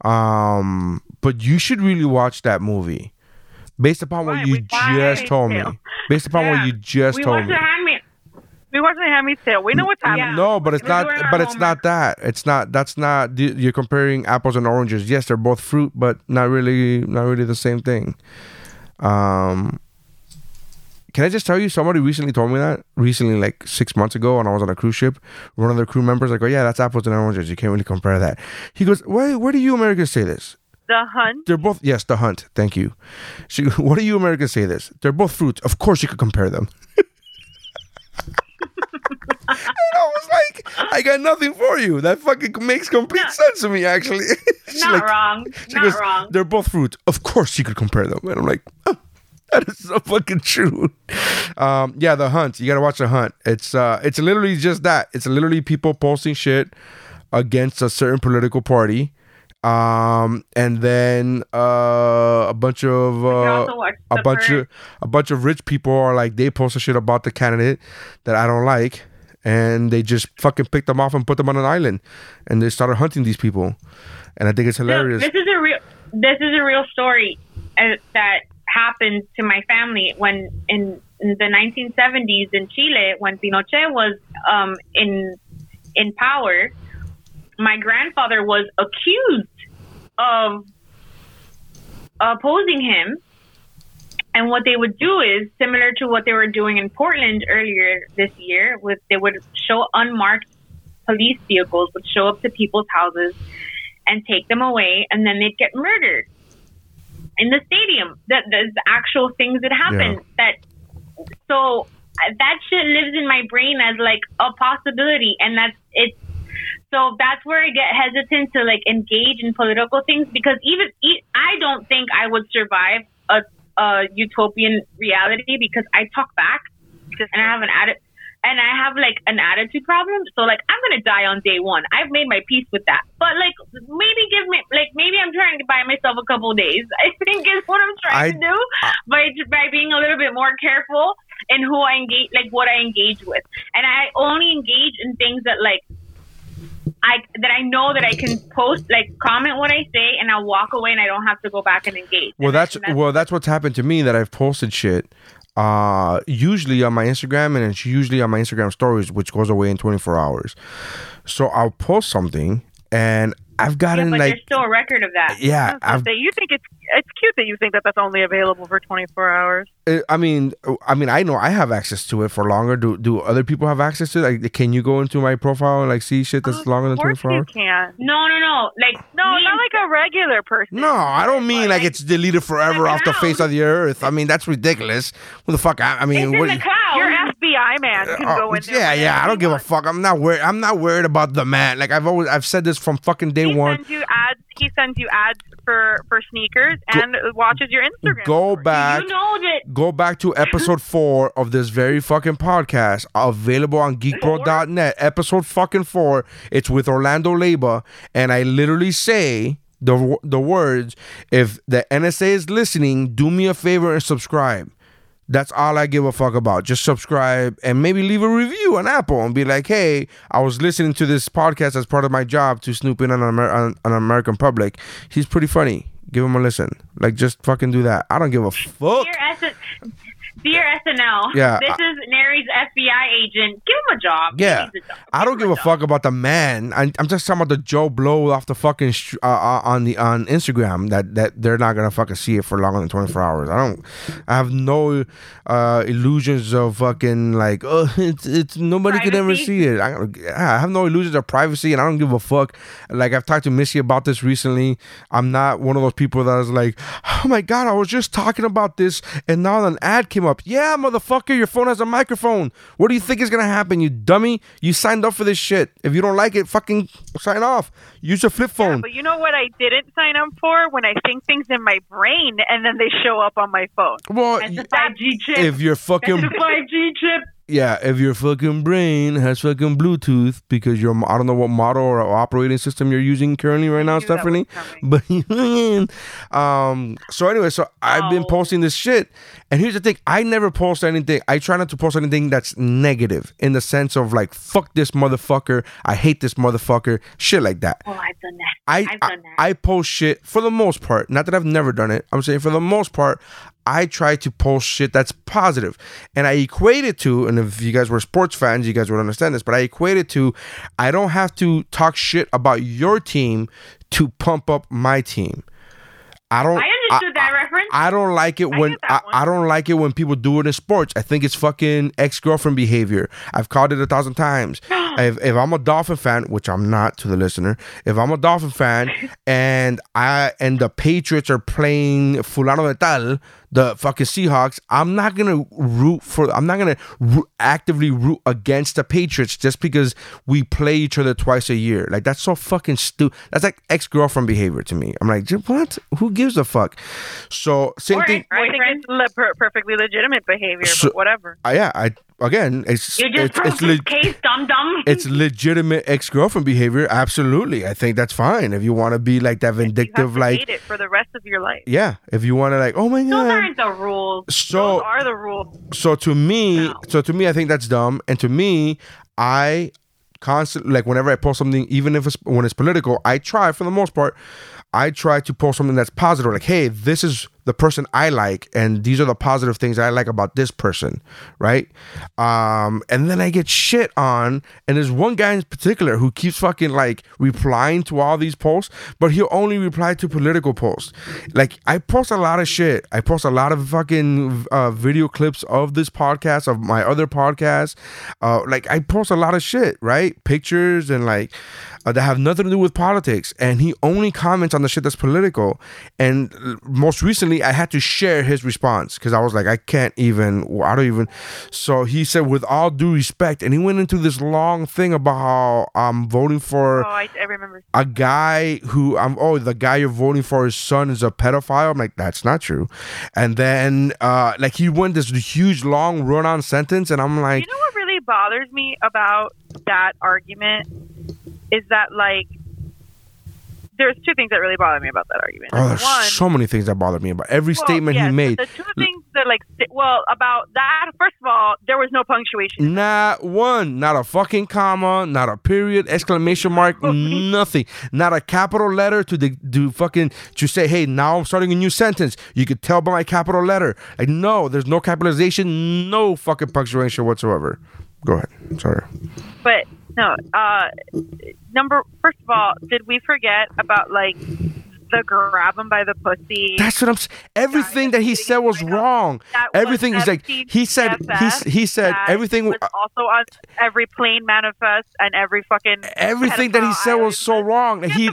Um, but you should really watch that movie, based upon what you just told me. Based upon what you just we told me. We watched the Handmaid's Tale. We know what's happening. No, but it's We're not. But it's homework. not that. It's not. That's not. You're comparing apples and oranges. Yes, they're both fruit, but not really. Not really the same thing. Um. Can I just tell you? Somebody recently told me that recently, like six months ago, when I was on a cruise ship. One of the crew members like, "Oh yeah, that's apples and oranges. You can't really compare that." He goes, "Why? Where do you Americans say this?" The Hunt. They're both yes, the hunt. Thank you. She, <laughs> what do you Americans say this? They're both fruits. Of course, you could compare them. <laughs> and I was like, I got nothing for you. That fucking makes complete sense to me, actually. <laughs> Not like- wrong. Not goes, wrong. They're both fruits. Of course, you could compare them. And I'm like, oh, <laughs> that is so fucking true. Um, yeah, the hunt. You gotta watch the hunt. It's uh, it's literally just that. It's literally people posting shit against a certain political party. Um, and then uh, a bunch of uh, a bunch of a bunch of rich people are like they post a shit about the candidate that I don't like, and they just fucking picked them off and put them on an island, and they started hunting these people, and I think it's hilarious. this is a real. This is a real story that happened to my family when in, in the 1970s in Chile when Pinochet was um, in in power. My grandfather was accused of opposing him. And what they would do is similar to what they were doing in Portland earlier this year, with they would show unmarked police vehicles would show up to people's houses and take them away, and then they'd get murdered in the stadium. That there's actual things that happen. That so that shit lives in my brain as like a possibility, and that's it's. So that's where I get hesitant to like engage in political things because even I don't think I would survive a, a utopian reality because I talk back and I have an atti- and I have like an attitude problem. So like I'm gonna die on day one. I've made my peace with that. But like maybe give me like maybe I'm trying to buy myself a couple days. <laughs> I think is what I'm trying I- to do by by being a little bit more careful in who I engage, like what I engage with, and I only engage in things that like. I that I know that I can post like comment what I say and I'll walk away and I don't have to go back and engage. Well, that's and well, that's what's happened to me. That I've posted shit, uh, usually on my Instagram, and it's usually on my Instagram stories, which goes away in 24 hours. So I'll post something, and I've gotten yeah, gotten but like, there's still a record of that. yeah, I was I've say, you think it's it's cute that you think that that's only available for 24 hours. Uh, I mean, I mean, I know I have access to it for longer. Do do other people have access to it? Like, can you go into my profile and like see shit that's longer than 24 you hours? can. No, no, no. Like No, not like a regular person. No, I don't mean like it's deleted forever off the face of the earth. I mean, that's ridiculous. What the fuck? I, I mean, it's in what? the cloud. Your FBI man can Uh, go in there. yeah, yeah. I don't give a fuck. I'm not worried. I'm not worried about the man. Like I've always, I've said this from fucking day He one. sends you ads. He sends you ads for for sneakers and watches your Instagram. Go stories. back. you know that Go back to episode <laughs> four of this very fucking podcast, available on geekbro.net. Episode fucking four. It's with Orlando Leba, and I literally say the the words: If the NSA is listening, do me a favor and subscribe. That's all I give a fuck about. Just subscribe and maybe leave a review on Apple and be like, "Hey, I was listening to this podcast as part of my job to snoop in on, Amer- on, on American public. He's pretty funny. Give him a listen. Like, just fucking do that. I don't give a fuck. dear, S- dear SNL. Yeah, This I- is Neri's FBI agent. Give him a job. Yeah, a job. I don't give a fuck about the man. I, I'm just talking about the Joe Blow off the fucking str- uh, uh, on the on Instagram that that they're not gonna fucking see it for longer than 24 hours. I don't. I have no uh, illusions of fucking like oh <laughs> it's it's nobody could ever see it. I, I have no illusions of privacy, and I don't give a fuck. Like I've talked to Missy about this recently. I'm not one of those people that is like, oh my god, I was just talking about this, and now an ad came up. Yeah, motherfucker, your phone has a microphone. What do you think is gonna happen, you dummy? You signed up for this shit. If you don't like it, fucking sign off. Use a flip phone. Yeah, But you know what I didn't sign up for when I think things in my brain and then they show up on my phone. well, That's the 5G chip. if your That's fucking the 5G chip. Yeah, if your fucking brain has fucking Bluetooth because you're I don't know what model or operating system you're using currently right now, knew that was Stephanie. But <laughs> um, so anyway, so I've been Oh. posting this shit, and here's the thing: I never post anything. I try not to post anything that's negative in the sense of like "fuck this motherfucker," "I hate this motherfucker," shit like that. Oh, I've done that. I, I've done that. I post shit for the most part. Not that I've never done it. I'm saying for the most part, I try to post shit that's positive, and I equate it to. And if you guys were sports fans, you guys would understand this. But I equate it to, I don't have to talk shit about your team to pump up my team. I don't. I understood that reference. I don't like it when I. I don't like it when people do it in sports. I think it's fucking ex girlfriend behavior. I've called it a thousand times. <gasps> if, if I'm a Dolphin fan, which I'm not to the listener, if I'm a Dolphin fan <laughs> and I and the Patriots are playing Fulano de Tal, the fucking Seahawks, I'm not gonna root for. I'm not gonna ro- actively root against the Patriots just because we play each other twice a year. Like that's so fucking stupid. That's like ex girlfriend behavior to me. I'm like, what? Who gives a fuck? So same Or thing. I think it's le- per- perfectly legitimate behavior, So- but whatever. Uh, yeah, I again, it's You just it's it's, le- case, dum dum. it's legitimate ex girlfriend behavior. Absolutely, I think that's fine if you want to be like that vindictive, to like hate it for the rest of your life. yeah, if you want to like, oh my god, Those aren't the rules. So Those are the rules. so to me, No. so to me, I think that's dumb. And to me, I constantly like whenever I post something, even if it's when it's political, I try for the most part. I try to post something that's positive, like, "Hey, this is the person I like, and these are the positive things I like about this person," right? Um, and then I get shit on, and there's one guy in particular who keeps fucking like replying to all these posts, but he'll only reply to political posts. Like I post a lot of shit. I post a lot of fucking uh, video clips of this podcast, of my other podcast. Uh, like I post a lot of shit, right? Pictures and like uh, that have nothing to do with politics. And he only comments on the shit that's political. And most recently, I had to share his response because I was like, I can't even. I don't even. So he said, with all due respect, and he went into this long thing about how I'm voting for Oh, I, I remember. a guy who I'm oh the guy you're voting for his son is a pedophile. I'm like that's not true, and then uh like he went this huge long run on sentence, and I'm like You know what really bothers me about that argument is that like there's two things that really bother me about that argument. Oh, there's One, so many things that bother me about every well, statement yes, he made. The two things that like well about that. First of all, there was no punctuation. Not one, not a fucking comma, not a period, exclamation mark, <laughs> nothing. Not a capital letter to the do fucking to say, hey, now I'm starting a new sentence. You could tell by my capital letter. Like, no, there's no capitalization, no fucking punctuation whatsoever. Go ahead. Sorry. But no, uh, number first of all, did we forget about like the grab him by the pussy? That's what I'm. Everything that he said was wrong. That was Everything he's like. He said. He he said everything. was also on every plane manifest and every fucking everything that he said was so wrong. he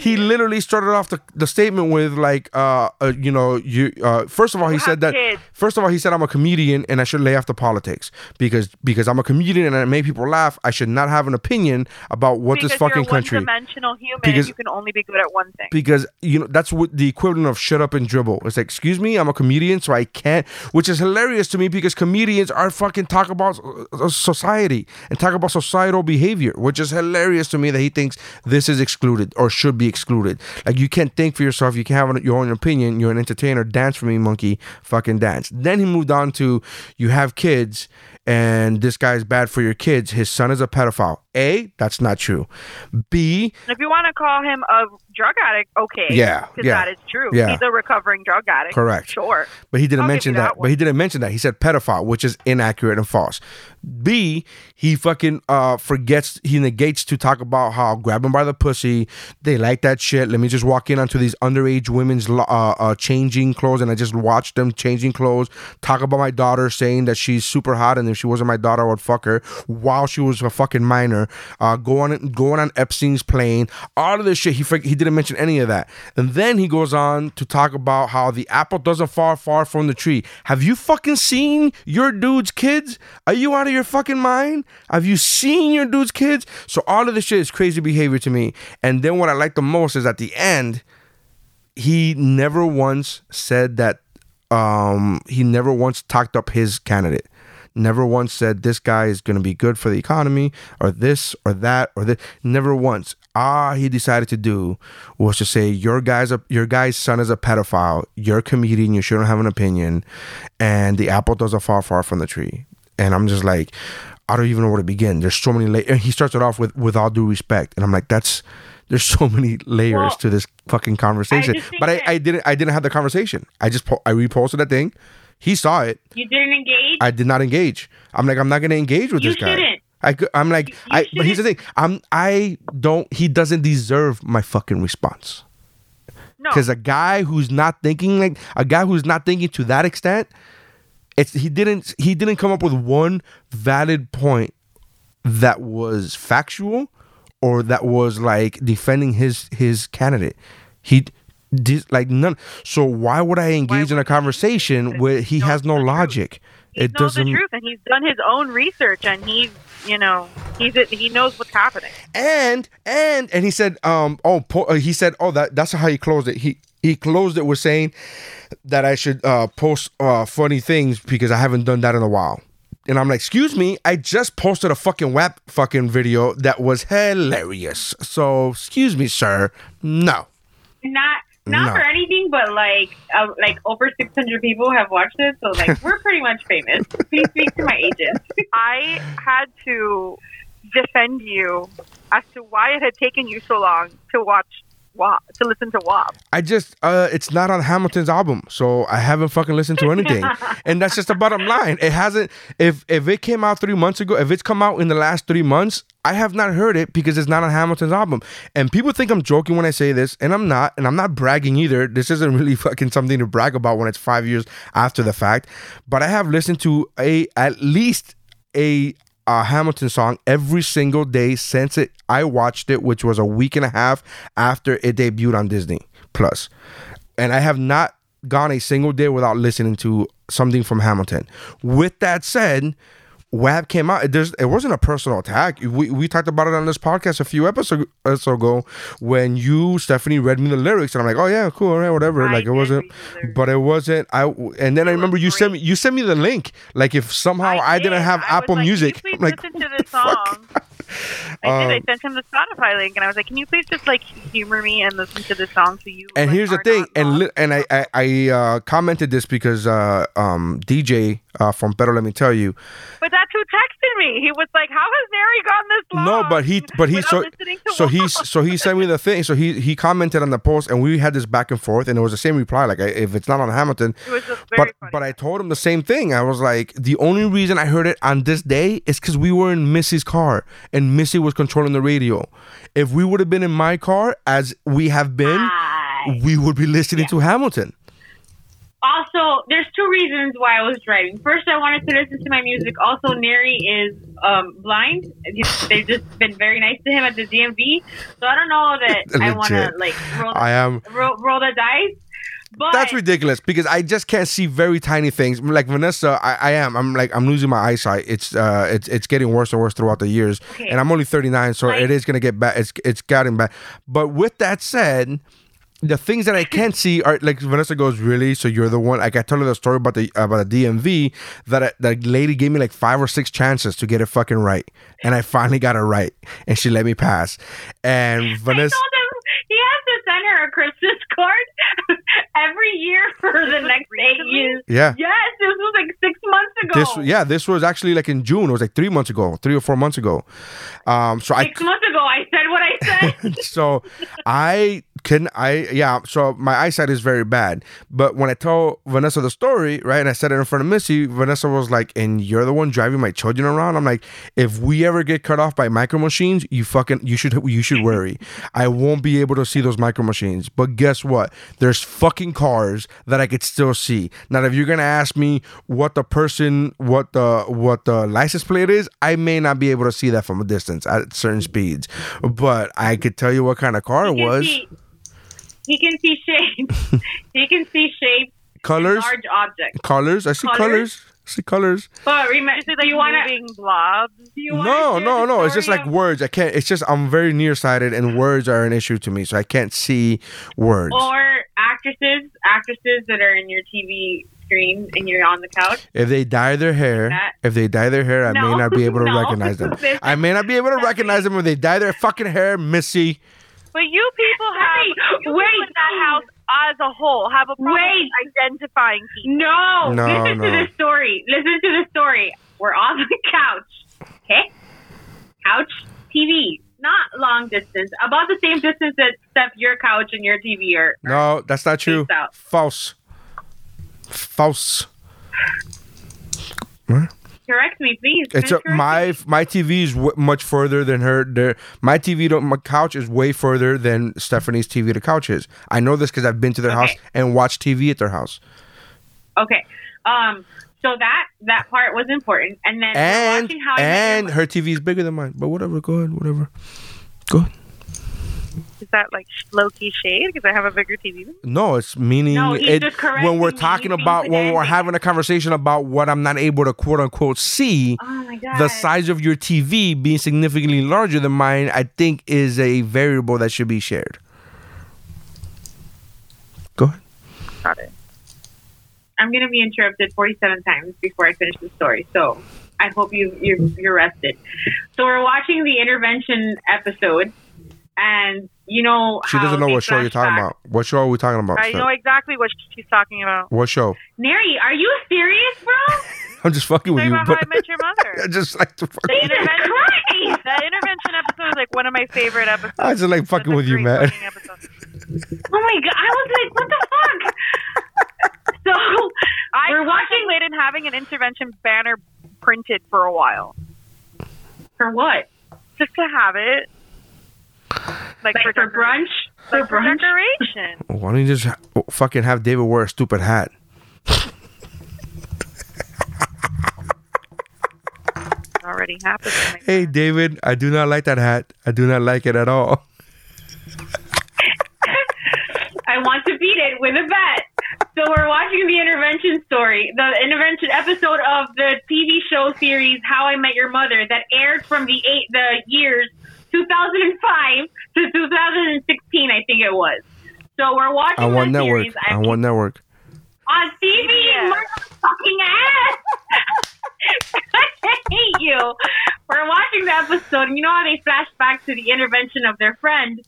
he literally started off the, the statement with like uh, uh you know you uh first of all he said that kids. first of all he said I'm a comedian and I should lay off the politics because because I'm a comedian and I make people laugh I should not have an opinion about what because this fucking you're a country one-dimensional human Because- you can only be good at one thing. because you know that's what the equivalent of shut up and dribble. It's like, excuse me, I'm a comedian, so I can't. Which is hilarious to me because comedians are fucking talk about uh, society and talk about societal behavior, which is hilarious to me that he thinks this is excluded or should be excluded. Like you can't think for yourself, you can't have your own opinion. You're an entertainer. Dance for me, monkey. Fucking dance. Then he moved on to you have kids. And this guy is bad for your kids. His son is a pedophile. A, that's not true. B, If you want to call him a drug addict, okay. Yeah, yeah, that is true. yeah. He's a recovering drug addict. Correct. Sure. But he didn't I'll mention that. that but he didn't mention that. He said pedophile, which is inaccurate and false. B, he fucking uh forgets he negates to talk about how grab him by the pussy. They like that shit. Let me just walk in onto these underage women's uh, uh changing clothes and I just watch them changing clothes. Talk about my daughter saying that she's super hot and if she wasn't my daughter I would fuck her while she was a fucking minor. Uh going going on Epstein's plane. All of this shit he he didn't mention any of that. And then he goes on to talk about how the apple doesn't fall far from the tree. Have you fucking seen your dude's kids? Are you out of your fucking mind? Have you seen your dude's kids? So all of this shit is crazy behavior to me. And then what I like the most is at the end, he never once said that um he never once talked up his candidate never once said this guy is going to be good for the economy or this or that or this never once all he decided to do was to say your guy's a your guy's son is a pedophile you're a comedian you shouldn't have an opinion and the apple doesn't fall far from the tree and i'm just like i don't even know where to begin there's so many layers and he starts it off with with all due respect and i'm like that's there's so <laughs> many layers Well, to this fucking conversation think but I, I didn't i didn't have the conversation i just po- i reposted that thing he saw it You didn't engage. I did not engage. I'm like, I'm not gonna engage with You this guy. shouldn't. I, cou- I'm like, I. But here's the thing. I'm. I don't. He doesn't deserve my fucking response. No. Because a guy who's not thinking like a guy who's not thinking to that extent, it's he didn't he didn't come up with one valid point that was factual or that was like defending his his candidate. He did like none. So why would I engage in a conversation where he has no logic? He It knows doesn't. the truth, and he's done his own research, and he's, you know, he's he knows what's happening. and and and he said um oh po- uh, he said oh that that's how he closed it he he closed it with saying that i should uh post uh funny things because i haven't done that in a while and i'm like excuse me i just posted a fucking web fucking video that was hilarious so excuse me sir no not not No. for anything, but like uh, like over six hundred people have watched it, so like we're pretty much famous. Please speak to my agent. <laughs> I had to defend you as to why it had taken you so long to watch WAP, to listen to WAP. I just uh it's not on Hamilton's album, so I haven't fucking listened to anything. <laughs> and that's just the bottom line. It hasn't if if it came out 3 months ago, if it's come out in the last 3 months, I have not heard it because it's not on Hamilton's album. And people think I'm joking when I say this, and I'm not, and I'm not bragging either. This isn't really <laughs> fucking something to brag about when it's 5 years after the fact, but I have listened to a at least a a Hamilton song every single day since it I watched it, which was a week and a half after it debuted on Disney Plus, and I have not gone a single day without listening to something from Hamilton. With that said, WAP came out. There's, it wasn't a personal attack. We, we talked about it on this podcast a few episodes ago when you Stephanie read me the lyrics and I'm like, oh yeah, cool, all right, whatever. I like it wasn't, the but it wasn't. I and then I remember you sent me you sent me the link. Like if somehow I, didn't have I Apple like, Music, I'm like listen to this song. I Um, did. I sent him the Spotify link, and I was like, "Can you please just like humor me and listen to the song so you?" and like, here's the thing, and li- and I I, I uh, commented this because uh, um, DJ uh, from Better Let Me Tell You. but that's who texted me. He was like, "How has Neri gone this long?" No, but he but he so so <laughs> he so he sent me the thing. So he he commented on the post, and we had this back and forth, and it was the same reply. Like if it's not on Hamilton, It was just but but I told him the same thing. I was like, the only reason I heard it on this day is because we were in Missy's car, and Missy was controlling the radio. If we would have been in my car, as we have been, I- we would be listening to Hamilton. also, there's two reasons why I was driving. First, I wanted to listen to my music. Also, Neri is um, blind. They've just been very nice to him at the DMV. So I don't know that <laughs> I want to like roll I am. roll, roll the dice. But That's ridiculous because I just can't see very tiny things. Like Vanessa, I, I am. I'm like I'm losing my eyesight. It's uh it's it's getting worse and worse throughout the years. Okay. And I'm only 39, so it is gonna get bad. It's it's getting bad. But with that said, the things that I can't <laughs> see are like Vanessa goes, really? So you're the one? Like I told her the story about the about the DMV that I, that lady gave me like five or six chances to get it fucking right, and I finally got it right, and she let me pass. And Vanessa. told him he has to send her a Christmas card <laughs> every year for the <laughs> next eight years. Yeah. Yes, this was like six months ago. This yeah, this was actually like in June. It was like three months ago, three or four months ago. Um, so I Six months ago, I said what I said. <laughs> so I can I yeah. So my eyesight is very bad. But when I told Vanessa the story, right, and I said it in front of Missy, Vanessa was like, "And you're the one driving my children around." I'm like, "If we ever get cut off by micro machines, you fucking you should you should worry. I won't be able to see those micro machines. But guess what? There's fucking cars that I could still see. Now, if you're gonna ask me what the person, what the what the license plate is, I may not be able to see that from a distance at certain speeds, but I could tell you what kind of car it was, see- he can see shapes. <laughs> he can see shapes, colors, large objects. colors. I see Colors? colors. I see colors. Oh, but remember, Is it you want to? moving blobs? You No, no, no. It's just like of- words. I can't. It's just I'm very nearsighted, and words are an issue to me, so I can't see words. or actresses, actresses that are in your TV screen and you're on the couch. If they dye their hair, That- if they dye their hair, I may not be able to <laughs> no. recognize them. <laughs> I may not be able to recognize them if they dye their fucking hair, Missy. But you people have Hey, you wait. people in that house as a whole have a problem Wait. identifying people. No, No, listen no. to the story. Listen to the story. We're on the couch. Okay, couch TV, not long distance, about the same distance that Steph, your couch and your TV are. No, that's not true. Peace out. False. False. Correct me, please. It's a, Correct me. my my TV is w- much further than her. My TV, don't, my couch is way further than Stephanie's TV to couch is. I know this because I've been to their house and watched TV at their house. Okay. Um. So that that part was important, and then And watching how and her TV is bigger than mine. But whatever, go ahead, whatever. Go ahead. Is that like low key shade because I have a bigger TV? No, it's meaning No, he's it, just when we're talking He's about when we're having a conversation about what I'm not able to quote unquote see. Oh my god. the size of your TV being significantly larger than mine, I think is a variable that should be shared. Go ahead. Got it. I'm gonna be interrupted 47 times before I finish the story. So I hope you you're, you're rested. So we're watching the intervention episode, and you know She doesn't know what show you're talking flashback- about. What show are we talking about? I Steph? know exactly what she's talking about. What show? Neri, are you serious, bro? <laughs> I'm just fucking with you, about how but I met your mother. <laughs> I just like to fuck. Jesus Christ! That intervention episode is like one of my favorite episodes. I just like fucking a with you, great man. Oh my god! I was like, what the fuck? <laughs> so I we're watching contemplated having an intervention banner printed for a while, for what? just to have it, like, Like for decor- brunch? For for brunch? decoration. <laughs> Why don't you just ha- oh, fucking have David wear a stupid hat? Already happened. to me. Hey, David, I do not like that hat. I do not like it at all. <laughs> I want to beat it with a bet. So we're watching the intervention story, the intervention episode of the TV show series How I Met Your Mother that aired from the eight the years 2005 to 2016, I think it was. So we're watching On one network. series. I On one network. on TV, fucking ass. <laughs> I hate you. We're watching the episode, and you know how they flash back to the intervention of their friend,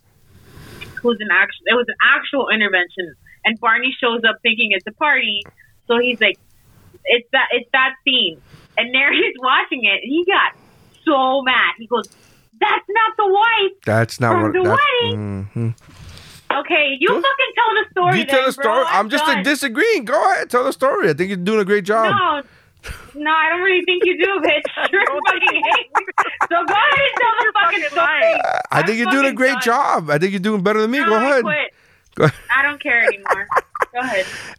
who's an actual. It was an actual intervention, and Barney shows up thinking it's a party, so he's like, "It's that, it's that scene," and there <laughs> he's watching it, and he got so mad. He goes, "That's not the wife." That's not what. the That's, wedding. Mhm. Okay, you fucking tell the story. You tell then, the story. bro. I'm just disagreeing. Go ahead, tell the story. I think you're doing a great job. No, no, I don't really think you do, <laughs> bitch. You're fucking hate. So go ahead and tell the fucking story. I think you're doing a great done. job. I think you're doing better than me. No, Go I ahead. quit. Go I don't care anymore. <laughs>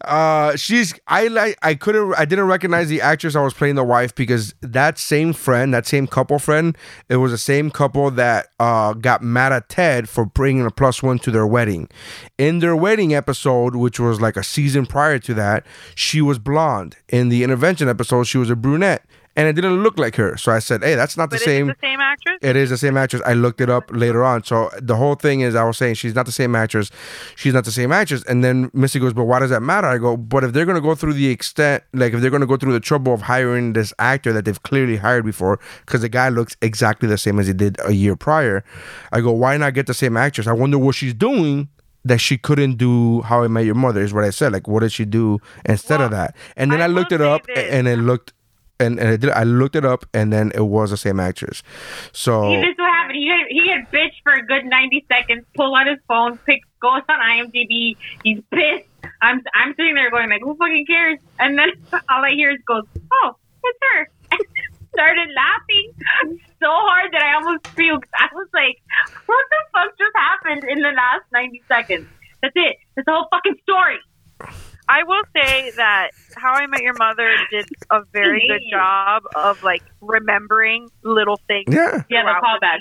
Uh, she's I like I couldn't I didn't recognize the actress I was playing the wife because that same friend that same couple friend it was the same couple that uh got mad at Ted for bringing a plus one to their wedding. In their wedding episode, which was like a season prior to that, she was blonde. In the intervention episode, she was a brunette. And it didn't look like her, so I said, "Hey, that's not But the same." it the same actress? It is the same actress. I looked it up later on. So the whole thing is, I was saying she's not the same actress. She's not the same actress. And then Missy goes, "But why does that matter?" I go, "But if they're gonna go through the extent, like if they're gonna go through the trouble of hiring this actor that they've clearly hired before, because the guy looks exactly the same as he did a year prior, I go, why not get the same actress? I wonder what she's doing." That she couldn't do How I Met Your Mother is what I said. Like, what did she do instead of that? And then I, looked it up, and it looked, and, and it did, I looked it up, and then it was the same actress. So this is what happened. He get, he get bitched for a good ninety seconds. Pull out his phone, pick, goes on IMDb. He's pissed. I'm I'm sitting there going like, who fucking cares? And then <laughs> all I hear is goes, oh, it's her. <laughs> Started laughing so hard that I almost puked. I was like, what the fuck just happened in the last ninety seconds? That's it. That's the whole fucking story. I will say that How I Met Your Mother did a very good job of like remembering little things. Yeah. Yeah, the throughout callback.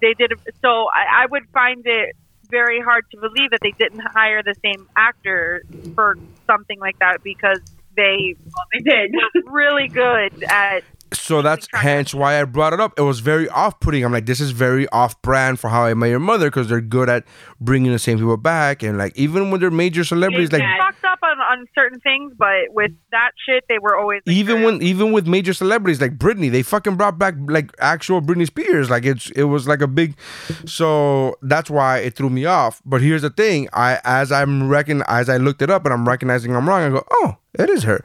They did so. I, I would find it very hard to believe that they didn't hire the same actor for something like that because they they did really good at so that's hence why I brought it up. It was very off-putting. I'm like, this is very off-brand for How I Met Your Mother because they're good at bringing the same people back, and like even when they're major celebrities, like they fucked up on, on certain things, but with that shit, they were always like, even when even with major celebrities like Britney, they fucking brought back like actual Britney Spears. Like it's it was like a big, so that's why it threw me off. But here's the thing: I as I'm reckon as I looked it up and I'm recognizing I'm wrong, I go, oh, it is her.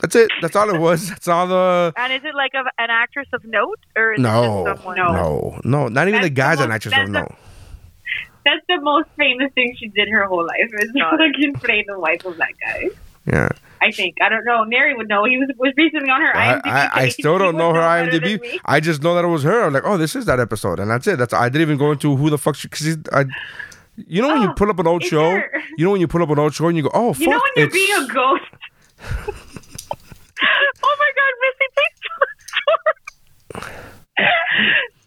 That's it. That's all it was. That's all the. <laughs> And is it like a, an actress of note, or is No, it just no, no, not even the guys the and most- actors that's don't the- That's the most famous thing she did her whole life is fucking play the wife of that guy. Yeah. I think. I don't know. Neri would know. He was was recently on her I, IMDb. I, I page. still don't know her IMDb. I just know that it was her. I'm like, oh, this is that episode, and that's it. That's I didn't even go into who the fuck she. Cause I, you know when you oh, pull up an old Oh, show, her. you know when you pull up an old show and you go, oh, fuck, You know when you're it's being a ghost. Oh my god, Missy, please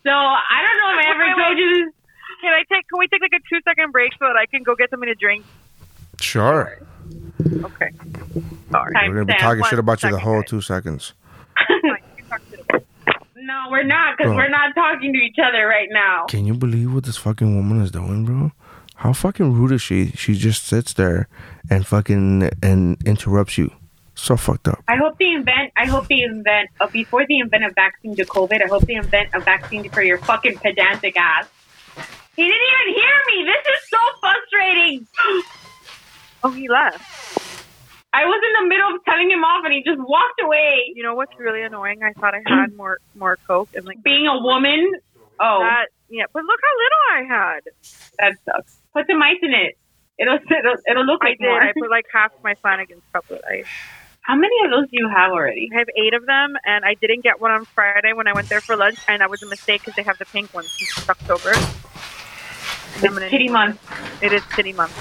So I don't know if I ever told you this. Can I take? Can we take like a two second break so that I can go get something to drink? sure. Okay. Sorry. We're gonna be talking shit about you the whole two seconds. <laughs> No, we're not because we're not talking to each other right now. Can you believe what this fucking woman is doing, bro? How fucking rude is she? She just sits there and fucking and interrupts you. So fucked up. I hope they invent. I hope they invent uh, before they invent a vaccine to COVID. I hope they invent a vaccine for your fucking pedantic ass. He didn't even hear me. This is so frustrating. Oh, he left. I was in the middle of telling him off, and he just walked away. You know what's really annoying? I thought I had <clears throat> more more coke and like Being a woman. Oh, that. Yeah, but look how little I had. that sucks. Put some ice in it. It'll it'll, it'll look I like did. more. I put like half my Flanagan's cup with ice. How many of those do you have already? I have eight of them, and I didn't get one on Friday when I went there for lunch, and that was a mistake because they have the pink ones since October. It's titty month. It is titty month.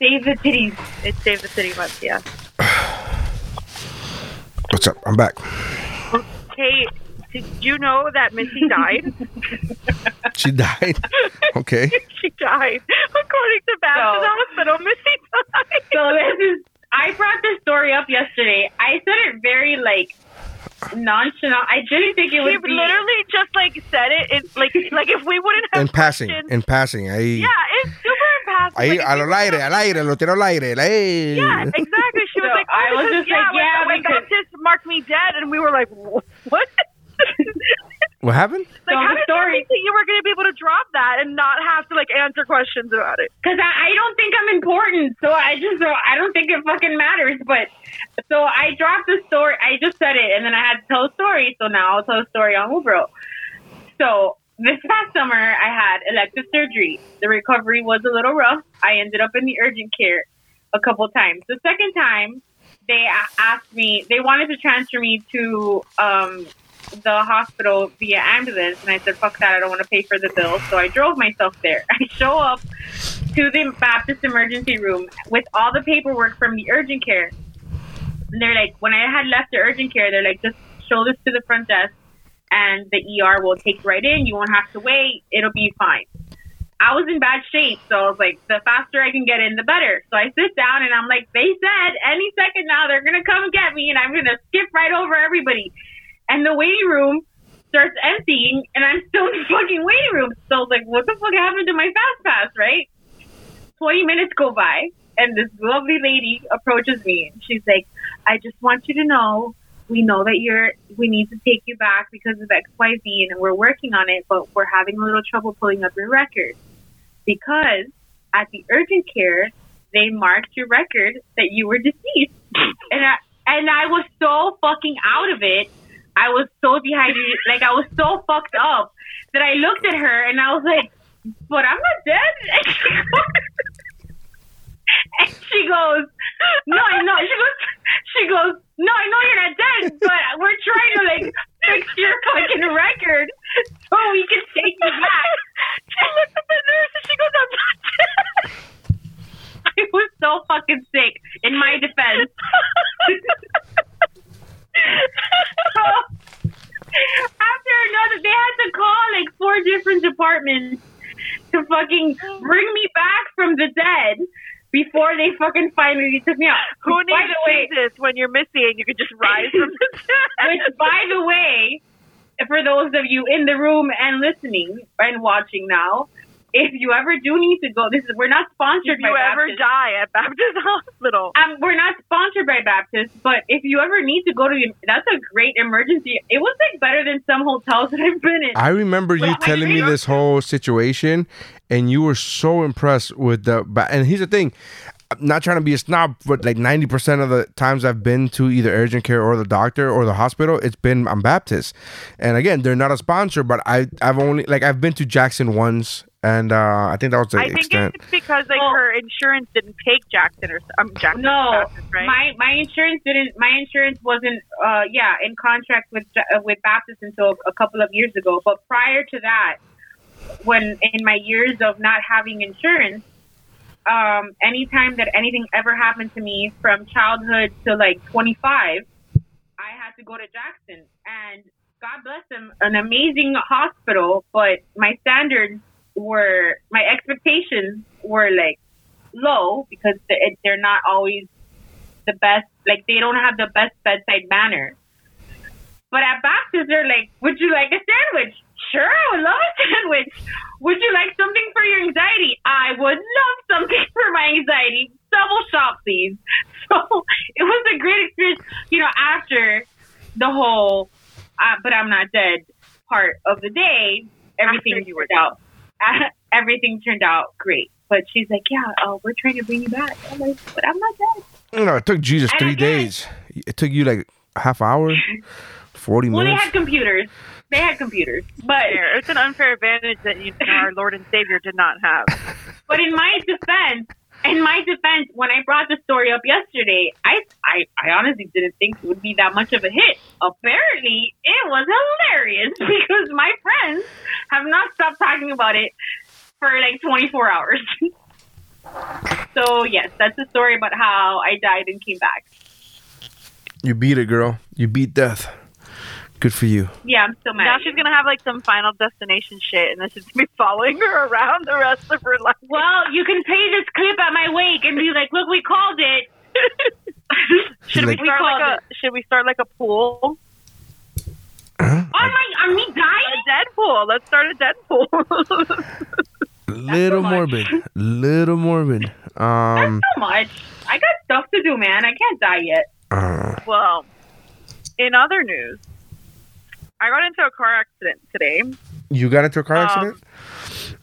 Save the titties. It's save the titty month. Yeah. What's up? I'm back. Hey, did you know that Missy died? <laughs> She died. Okay. <laughs> she died. According to Baptist So- Hospital, Missy died. So this is I brought this story up yesterday. I said it very like nonchalant. I didn't think it He would be. literally just like said it. It's like like if we wouldn't have In passing, in passing. Ahí, Yeah, it's super impassive. ahí Like, if al you- aire, al aire, lo tiro al aire. Hey. Eh. Yeah, exactly. She was So like, oh, I was because, just yeah, like, when, yeah, when because- Baptist marked me dead, and we were like, <laughs> what? What happened? Like, So how the did story- you think you were going to be able to drop that and not have to like answer questions about it? Because I, I don't think I'm important, so I just so I don't think it fucking matters. But so I dropped the story. I just said it, and then I had to tell a story. So now I'll tell a story on Ubro. So this past summer, I had elective surgery. The recovery was a little rough. I ended up in the urgent care a couple times. The second time, they asked me. They wanted to transfer me to um, the hospital via ambulance, and I said, "Fuck that! I don't want to pay for the bill." So I drove myself there. <laughs> I show up to the Baptist emergency room with all the paperwork from the urgent care. And they're like, when I had left the urgent care, they're like, just show this to the front desk, and the ER will take you right in. You won't have to wait. It'll be fine. I was in bad shape, so I was like, the faster I can get in, the better. So I sit down and I'm like, they said any second now they're gonna come get me, and I'm gonna skip right over everybody. And the waiting room starts emptying, and I'm still in the fucking waiting room. So I was like, what the fuck happened to my fast pass, right? 20 minutes go by, and this lovely lady approaches me, and she's like, I just want you to know we know that you're we need to take you back because of XYZ and we're working on it, but we're having a little trouble pulling up your record. Because at the urgent care they marked your record that you were deceased. <laughs> and I and I was so fucking out of it. I was so dehydrated like I was so fucked up that I looked at her and I was like, But I'm not dead <laughs> and she goes, No, I know. She goes, she goes, No, I know you're not dead, but we're trying to like fix your fucking record so we can take you back. She looks at the nurse and she goes, I'm not dead. <laughs> I was so fucking sick. In my defense. <laughs> after another, they had to call like four different departments to fucking bring me back from the dead before they fucking finally took me out. Who by needs the way, Jesus when you're missing? You could just rise from the <laughs> dead. which, by the way, for those of you in the room and listening and watching now, if you ever do need to go, this is we're not sponsored if you by ever Baptist. die at Baptist <laughs> Hospital, Um, we're not sponsored by Baptist, but if you ever need to go to, the- that's a great emergency. It was like better than some hotels that I've been in. I remember you Well, telling me this whole situation, and you were so impressed with the. And here's the thing, I'm not trying to be a snob, but like ninety percent of the times I've been to either urgent care or the doctor or the hospital, it's been I'm Baptist. And again, they're not a sponsor, but I I've only like I've been to Jackson once, and uh, I think that was the I think extent. it's because like Well- her insurance didn't take Jackson or um Jackson. No, Baptist, right? my my insurance didn't. My insurance wasn't. Uh, yeah, in contract with uh, with Baptist until a couple of years ago. But prior to that, when in my years of not having insurance, um, anytime that anything ever happened to me from childhood to like 25, I had to go to Jackson. And God bless them, an amazing hospital, but my standards were, my expectations were like low because they- they're not always the best, like they don't have the best bedside manner. But at Baptist, they're like, would you like a sandwich? Sure, I would love a sandwich. Would you like something for your anxiety? I would love something for my anxiety. Double shot, please. <laughs> So it was a great experience, you know, after the whole, uh, but I'm not dead part of the day, everything After you were turned out, <laughs> everything turned out great. But she's like, yeah, uh, we're trying to bring you back. I'm like, but I'm not dead. You know, it took Jesus And three days. It took you like half hour, <laughs> forty Well, they had computers. They had computers, but It's an unfair advantage that you know, our Lord and Savior did not have. <laughs> but in my defense, in my defense, when I brought the story up yesterday, I, I I honestly didn't think it would be that much of a hit. Apparently, it was hilarious <laughs> because my friends have not stopped talking about it for like 24 hours. <laughs> so yes, that's the story about how I died and came back. You beat it, girl. You beat death. Good for you. Yeah, I'm still mad. now she's gonna have like some Final Destination shit, and this is gonna be <laughs> following her around the rest of her life. Well, you can play this clip at my wake and be like, "Look, we called it. <laughs> should Like- we start like a Should we start like a pool? Huh? Oh my! Are we dying? A Deadpool. Let's start a Deadpool. <laughs> little morbid, little morbid. Um, So much. I got stuff to do, man. I can't die yet. uh, well, in other news, I got into a car accident today. you got into a car Um, accident?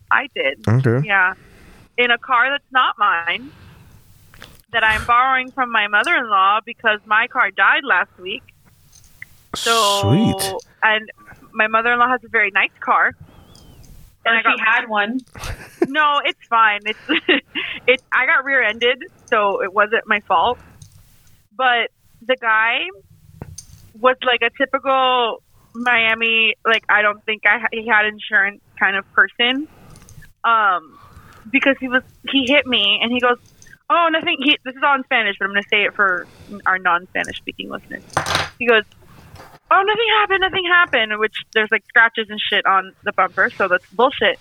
I did. Okay. Yeah. In a car that's not mine, that I'm borrowing from my mother in law because my car died last week. So, Sweet. And my mother in law has a very nice car. And I she got- had one. <laughs> No, it's fine. It's <laughs> it's I got rear-ended, so it wasn't my fault. But the guy was like a typical Miami like I don't think I he had insurance kind of person. Um because he was he hit me and he goes, "Oh, nothing he this is all in Spanish, but I'm going to say it for our non-Spanish speaking listeners." He goes, "Oh, nothing happened, nothing happened," which there's like scratches and shit on the bumper, so that's bullshit.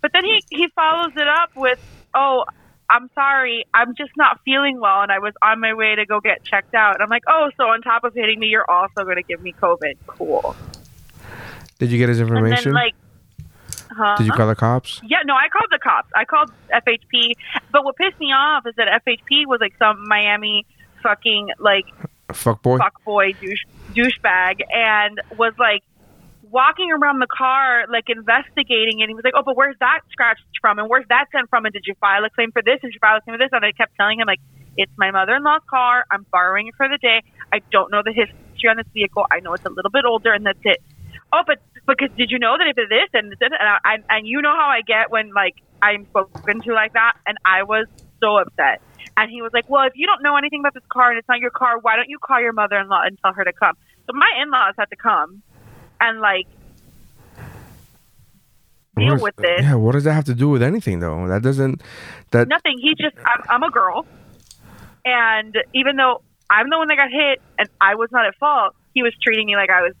But then he he follows it up with, "Oh, I'm sorry, I'm just not feeling well, and I was on my way to go get checked out." And I'm like, "Oh, so on top of hitting me, you're also going to give me COVID? Cool." Did you get his And information? then like, huh? Did you call the cops? Yeah, no, I called the cops. I called FHP. But what pissed me off is that FHP was like some Miami fucking like Fuck boy. fuck boy douche douchebag and was like walking around the car like investigating and he was like, Oh, but where's that scratch from and where's that sent from and did you file a claim for this and did you file a claim for this and I kept telling him like it's my mother in law's car, I'm borrowing it for the day. I don't know the history on this vehicle. I know it's a little bit older and that's it. Oh, but because did you know that if it is and this and I, and you know how I get when like I'm spoken to like that and I was so upset. And he was like, "Well, if you don't know anything about this car and it's not your car, why don't you call your mother-in-law and tell her to come?" So my in-laws had to come and like deal is- with this. Yeah, what does that have to do with anything though? That doesn't. That Nothing. He just I'm, I'm a girl, and even though I'm the one that got hit and I was not at fault, he was treating me like I was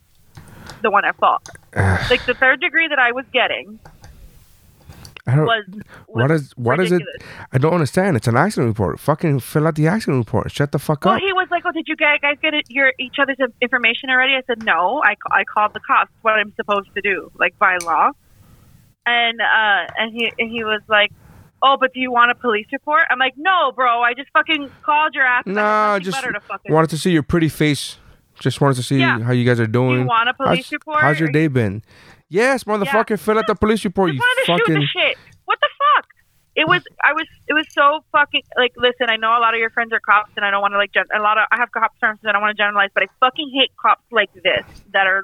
the one at fault. like the third degree that I was getting I don't. was, what is what is it? ridiculous. I don't understand. It's an accident report. Fucking fill out the accident report. Shut the fuck Well, up. Well, he was like, "Oh, did you guys get it, your each other's information already?" I said, "No, I, I called the cops. What I'm supposed to do, like by law." And uh, and he and he was like, "Oh, but do you want a police report?" I'm like, "No, bro. I just fucking called your ass. Nah, just to wanted to see your pretty face. Just wanted to see Yeah. how you guys are doing. Do you want a police how's, report? How's your day been? Yes, motherfucker. Fill out the police report. You wanted to shoot fucking. shit. What the fuck? It was. I was. It was so fucking. Like, listen. I know a lot of your friends are cops, and I don't want to like. Gen- a lot of. I have cops friends, and I don't want to generalize, but I fucking hate cops like this that are.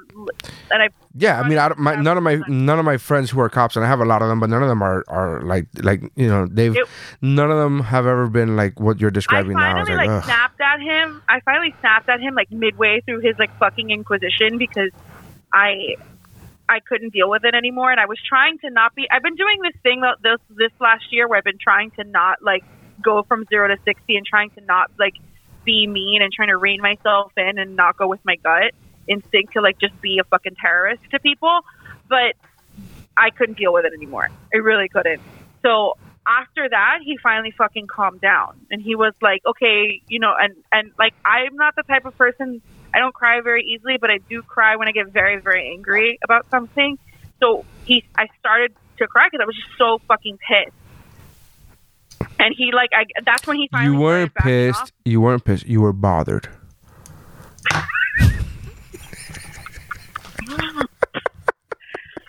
And I. Yeah, I mean, I don't, my, none of my none of my friends who are cops, and I have a lot of them, but none of them are, are like like you know they've It- none of them have ever been like what you're I describing now. I finally like, like, snapped at him. I finally snapped at him like midway through his like fucking inquisition because I I couldn't deal with it anymore, and I was trying to not be. I've been doing this thing this this last year where I've been trying to not like go from zero to sixty and trying to not like be mean and trying to rein myself in and not go with my gut instinct to like just be a fucking terrorist to people, but I couldn't deal with it anymore. I really couldn't. So after that, he finally fucking calmed down, and he was like, "Okay, you know," and and like I'm not the type of person. I don't cry very easily, but I do cry when I get very very angry about something. So he, I started to cry because I was just so fucking pissed. And he like, I that's when he finally you weren't pissed. off. You weren't pissed. You were bothered. <laughs>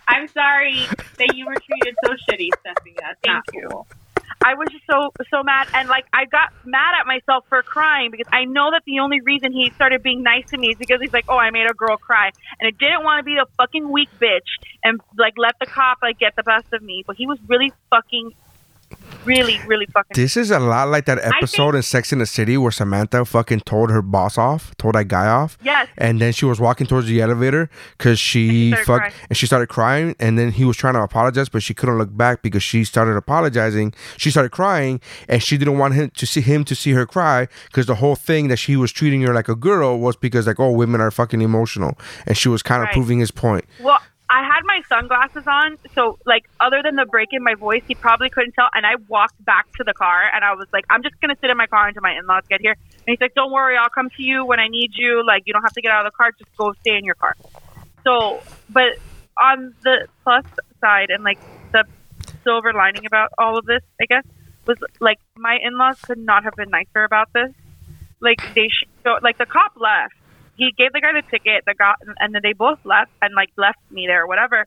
I'm sorry that you were treated so shitty, Stephanie. That's Thank not you. cool. I was just so so mad, and like I got mad at myself for crying because I know that the only reason he started being nice to me is because he's like, "Oh, I made a girl cry," and I didn't want to be a fucking weak bitch and like let the cop like get the best of me. But he was really fucking, really, really fucking. This is a lot like that episode in Sex in the City where Samantha fucking told her boss off, told that guy off. Yes. And then she was walking towards the elevator because she, started fucked crying. and she started crying. And then he was trying to apologize, but she couldn't look back because she started apologizing. She started crying, and she didn't want him to see him to see her cry because the whole thing that she was treating her like a girl was because like oh women are fucking emotional, and she was kind of Right. proving his point. Well, I had my sunglasses on, so like other than the break in my voice, he probably couldn't tell. And I walked back to the car, and I was like, I'm just gonna sit in my car until my in-laws get here. And he's like, "Don't worry, I'll come to you when I need you. Like, you don't have to get out of the car. Just go stay in your car." So, but on the plus side and like the silver lining about all of this, I guess, was like my in-laws could not have been nicer about this. Like they show, like the cop left. He gave the guy the ticket. The guy and then they both left and like left me there, or whatever.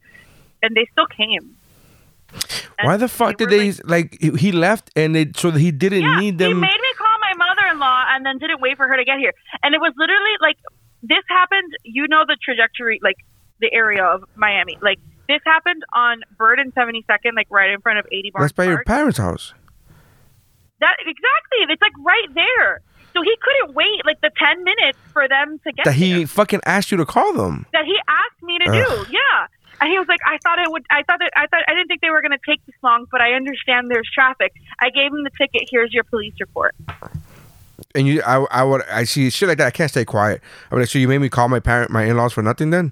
And they still came. Why the fuck did they like? he- He left and it so he didn't Yeah, need them. he made me call my mother-in-law and then didn't wait for her to get here. And it was literally like this happened. You know the trajectory, like the area of Miami. Like this happened on Bird and 72nd, like right in front of A.D. Barnes That's by your parents' house. That exactly. It's like right there. So he couldn't wait like the 10 minutes for them to get there. That he there. fucking asked you to call them. that he asked me to Ugh. do. Yeah. And he was like, I thought it would. I thought that. I thought I didn't think they were going to take this long, but I understand there's traffic. I gave him the ticket. Here's your police report. And you, I, I would, I see shit like that. I can't stay quiet. I would like, so you made me call my parent, my in-laws for nothing. Then,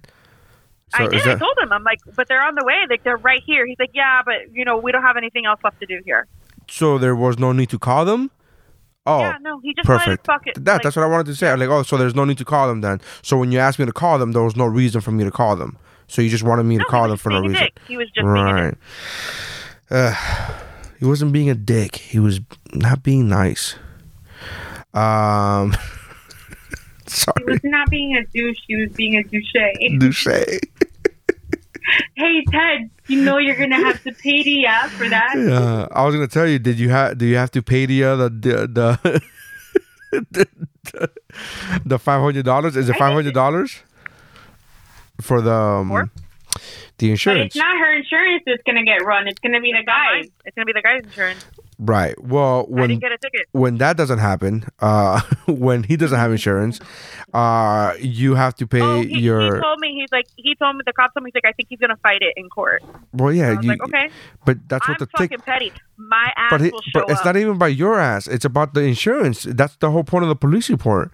so I did. I told him. I'm like, but they're on the way. Like they're right here. He's like, yeah, but you know, we don't have anything else left to do here. so? There was no need to call them. Oh, yeah, no, he just perfect. fuck it. That, like, that's what I wanted to say. I'm like, oh, so there's no need to call them then. So when you asked me to call them, there was no reason for me to call them. So you just wanted me to No, he call them for no reason. dick. He was just being a right. Uh, he wasn't being a dick. He was not being nice. Um, sorry. <laughs> He was not being a douche. He was being a douche. Douche. Hey Ted, you know you're gonna have to pay the app for that. Yeah, I was gonna tell you. Did you have? Do you have to pay the uh, the the the, the, <laughs> the five hundred dollars? Is it five hundred dollars for the um, the But insurance? it's not her insurance that's gonna get run. It's gonna be the guy. It's gonna be the guy's insurance. Right. Well, when didn't get a ticket. when that doesn't happen, uh, <laughs> when he doesn't have insurance, uh, you have to pay Oh, he, your. he told me he's like he told me the cop told me he's like I think he's gonna fight it in court. well, yeah, you, like okay, but that's I'm what the fucking ticket. petty. My ass But, he, will show but it's up. not even by your ass. It's about the insurance. That's the whole point of the police report.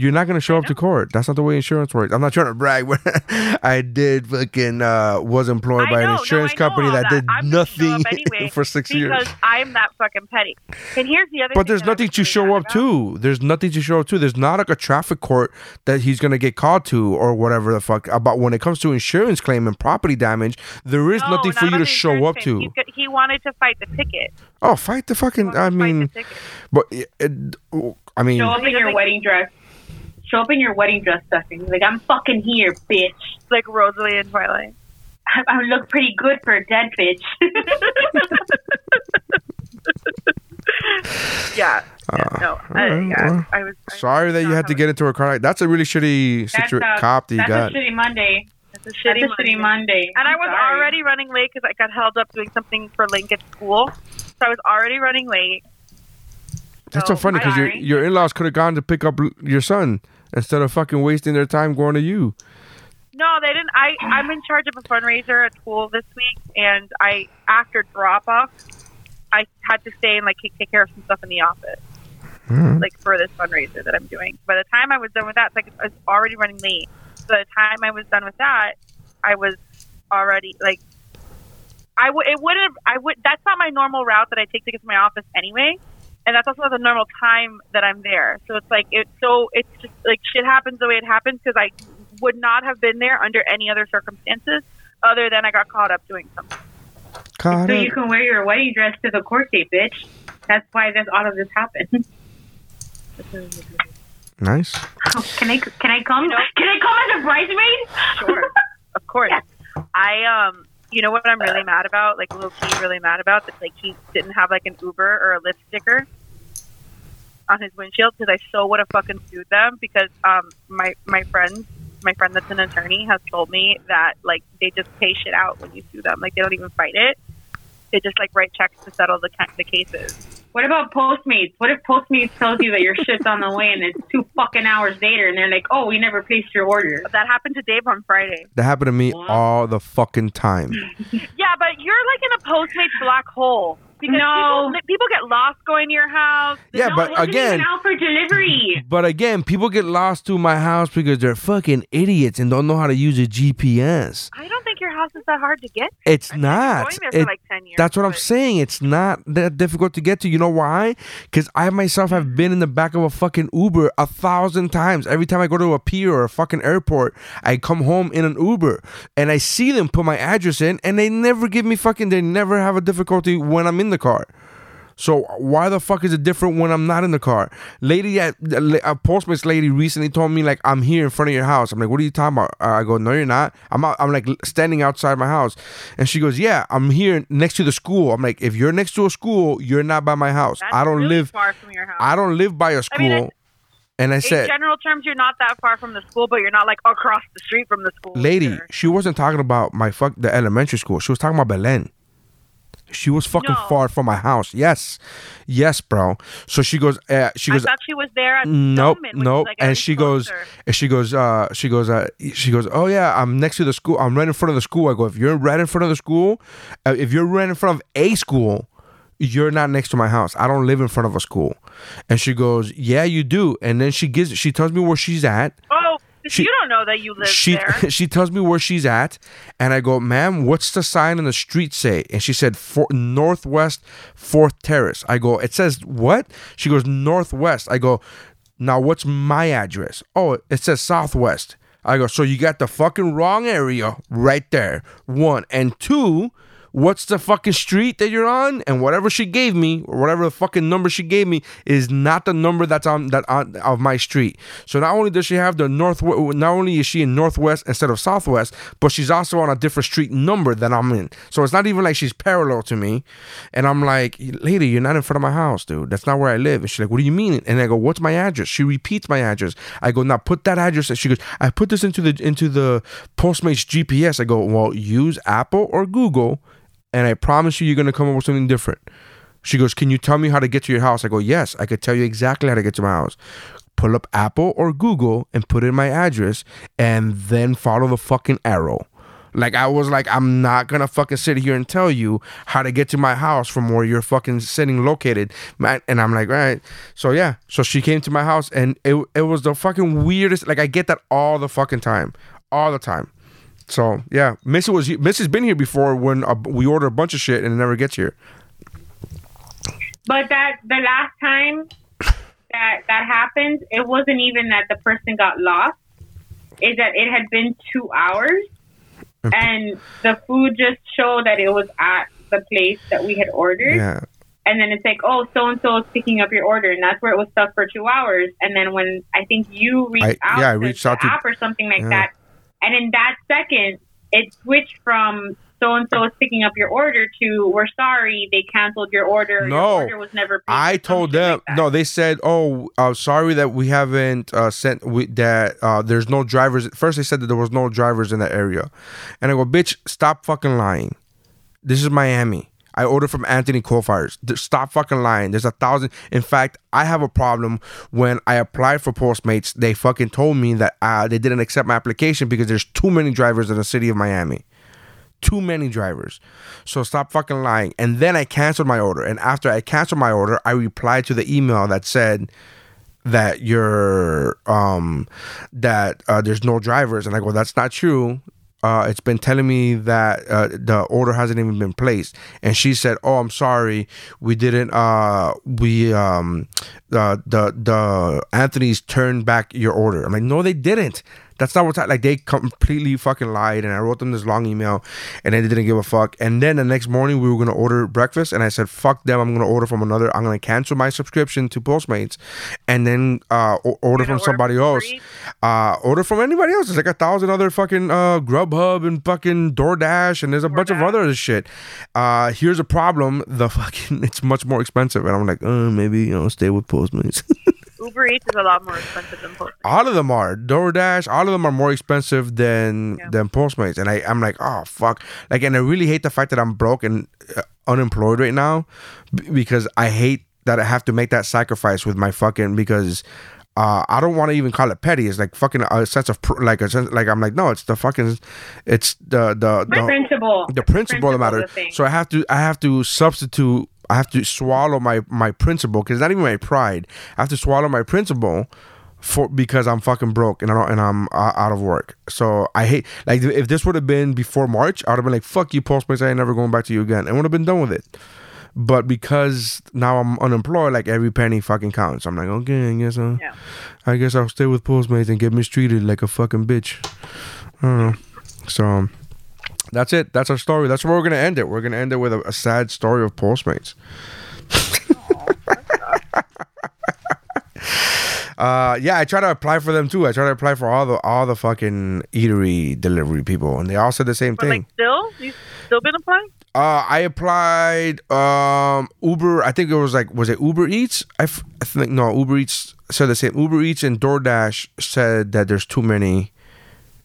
You're not gonna show up to court. That's not the way insurance works. I'm not <laughs> trying to brag, but <laughs> I did fucking uh, was employed I by know, an insurance I know company all that, did I'm nothing <laughs> anyway for six because years. I'm that fucking petty. And here's the other. But there's that nothing to show up about. to. There's nothing to show up to. There's not like a traffic court that he's gonna get called to or whatever the fuck about when it comes to insurance claim and property damage. There is No, nothing not for you to show up claim. to. He's got- he wanted to fight the ticket. Oh, fight the fucking. I mean, but it, it- I mean, Show up in your wedding dress. Show up in your wedding dress, Stephanie. Like I'm fucking here, bitch. Like Rosalie and Twilight. I, I look pretty good for a dead bitch. <laughs> Yeah. yeah ah, no. I, alright, yeah. well, I was. sorry that you had to get into a car. like That's a really shitty That's a, uh, cop that you that's got. a shitty Monday. That's a shitty, That's shitty, a shitty Monday. And I I'm was sorry. already running late because I got held up doing something for Lincoln School. So I was already running late. That's so funny because your your in laws could have gone to pick up your son instead of fucking wasting their time going to you. No, they didn't. I I'm in charge of a fundraiser at school this week, and I after drop off, I had to stay and like take, care of some stuff in the office, Mhm. like for this fundraiser that I'm doing. By the time I was done with that, like I was already running late. So by the time I was done with that, I was already like, I would it would have I would that's not my normal route that I take to get to my office anyway. And that's also not the normal time that I'm there. So it's like it's so it's just like shit happens the way it happens because I would not have been there under any other circumstances other than I got caught up doing something. Caught so up. you can wear your wedding dress to the court date, bitch. That's why this all of this happened. Nice. <laughs> can I can I come? can I come as a bridesmaid? Sure, of course. I um, you know what I'm really mad about? Like low key, really mad about that. Like he didn't have like an Uber or a Lyft sticker on his windshield because I so would have fucking sued them because um my my friend my friend that's an attorney has told me that like they just pay shit out when you sue them. Like they don't even fight it. They just like write checks to settle the the cases. What about Postmates? What if Postmates tells you that your shit's on the way and it's two fucking hours later and they're like, oh, we never placed your order? That happened to Dave on Friday. That happened to me all the fucking time. <laughs> Yeah, but you're like in a Postmates black hole. Because No. people, people get lost going to your house. Yeah, but again, out for delivery. but again, people get lost to my house because they're fucking idiots and don't know how to use a GPS. I don't think your house is that hard to get. It's I've not. going there for It- like 10 years, That's what I'm saying. It's not that difficult to get to. You know why? Because I myself have been in the back of a fucking Uber a thousand times. Every time I go to a pier or a fucking airport, I come home in an Uber and I see them put my address in, and they never give me fucking. They never have a difficulty when I'm in the car. So why the fuck is it different when I'm not in the car? Lady at a Postmates lady recently told me like I'm here in front of your house. I'm like, what are you talking about? Uh, I go, no, you're not. I'm out, I'm like standing outside my house, and she goes, yeah, I'm here next to the school. I'm like, if you're next to a school, you're not by my house. That's I don't really live. far from your house. I don't live by a school. I mean, and I In said, in general terms, you're not that far from the school, but you're not like across the street from the school. lady, either. she wasn't talking about my fuck the elementary school. She was talking about Belen. She was fucking No. far from my house. Yes, yes, bro. So she goes. Uh, she I goes. thought she was there at nope Stoneman, nope like, and she goes and she goes uh she goes uh she goes oh yeah i'm next to the school i'm right in front of the school i go if you're right in front of the school uh, if you're right in front of a school you're not next to my house i don't live in front of a school and she goes yeah you do and then she gives she tells me where she's at She- you don't know that you live she there. <laughs> she tells me where she's at, and I go, "Ma'am, what's the sign on the street say?" And she said, For, "Northwest Fourth Terrace." I go, "It says what?" She goes, "Northwest." I go, "Now what's my address?" Oh, it says Southwest. I go, "So you got the fucking wrong area right there." One and two. What's the fucking street that you're on? And whatever she gave me, or whatever the fucking number she gave me, is not the number that's on that on of my street. So not only does she have the north, not only is she in northwest instead of southwest, but she's also on a different street number than I'm in. So it's not even like she's parallel to me. And I'm like, lady, you're not in front of my house, dude. That's not where I live. And she's like, what do you mean? And I go, what's my address? She repeats my address. I go, now put that address. And she goes, I put this into the into the Postmates GPS. I go, well, use Apple or Google and I promise you, you're gonna come up with something different. She goes, Can you tell me how to get to your house? I go, Yes, I could tell you exactly how to get to my house. Pull up Apple or Google and put in my address and then follow the fucking arrow. Like I was like, I'm not gonna fucking sit here and tell you how to get to my house from where you're fucking sitting located. And I'm like, right. So yeah. So she came to my house and it it was the fucking weirdest. Like I get that all the fucking time. All the time. So yeah, Missy was Missy's been here before when uh, we order a bunch of shit and it never gets here. But that the last time that that happened, it wasn't even that the person got lost. Is that it had been two hours, and the food just showed that it was at the place that we had ordered. Yeah, And then it's like, oh, so and so is picking up your order, and that's where it was stuck for two hours. And then when I think you reached I- out, yeah, I to reached the out to- app or something like Yeah. that, and in that second, it switched from so and so is picking up your order to we're sorry they canceled your order. No. your order was never. Paid I told them like no. They said, "Oh, uh, sorry that we haven't uh, sent we, that uh, there's no drivers." First, they said that there was no drivers in that area, and I go, "Bitch, stop fucking lying. This is Miami. I ordered from Anthony Coalfires. Stop fucking lying. There's a thousand. In fact, I have a problem when I applied for Postmates. They fucking told me that uh, they didn't accept my application because there's too many drivers in the city of Miami." too many drivers. So stop fucking lying. And then I canceled my order. And after I canceled my order, I replied to the email that said that you're um that uh, there's no drivers. And I go, that's not true. Uh, it's been telling me that uh, the order hasn't even been placed, and she said, "Oh, I'm sorry, we didn't. Uh, we um, the the the Anthony's turned back your order." I'm like, "No, they didn't. That's not what's hap-" like. They completely fucking lied, and I wrote them this long email, and they didn't give a fuck. And then the next morning, we were gonna order breakfast, and I said, "Fuck them. I'm gonna order from another. I'm gonna cancel my subscription to Postmates, and then uh, order from somebody else. Uh, order from anybody else. There's like a thousand other fucking uh, Grubhub and fucking DoorDash, and there's a bunch of other shit. Uh, here's a problem: the fucking <laughs> it's much more expensive, and I'm like, uh, maybe you know, stay with Postmates. <laughs> Uber Eats is a lot more expensive than Postmates. all of them are DoorDash. All of them are more expensive than than Postmates, and I I'm like, oh fuck, like, and I really hate the fact that I'm broke and uh, unemployed right now b- because I hate that I have to make that sacrifice with my fucking because. Uh, I don't want to even call it petty. It's like fucking a sense of pr- like a sense like I'm like no, it's the fucking, it's the the the principle. the principle of the Principle matter. of the thing. So I have to I have to substitute. I have to swallow my my principle because it's not even my pride. I have to swallow my principle for because I'm fucking broke and I don't, and I'm uh, out of work. So I hate like if this would have been before March, I would have been like, "Fuck you, Postmates! I ain't never going back to you again," and would have been done with it. But because now I'm unemployed, like every penny fucking counts. I'm like, okay, I guess I'll, Yeah. I guess I'll stay with Postmates and get mistreated like a fucking bitch. I don't know. So that's it. That's our story. That's where we're gonna end it. We're gonna end it with a, a sad story of Postmates. <laughs> Uh, yeah, I try to apply for them too. I try to apply for all the all the fucking eatery delivery people, and they all said the same But thing. like, still, you still been applying? Uh, I applied um Uber. I think it was like was it Uber Eats? I, f- I think no Uber Eats said the same. Uber Eats and DoorDash said that there's too many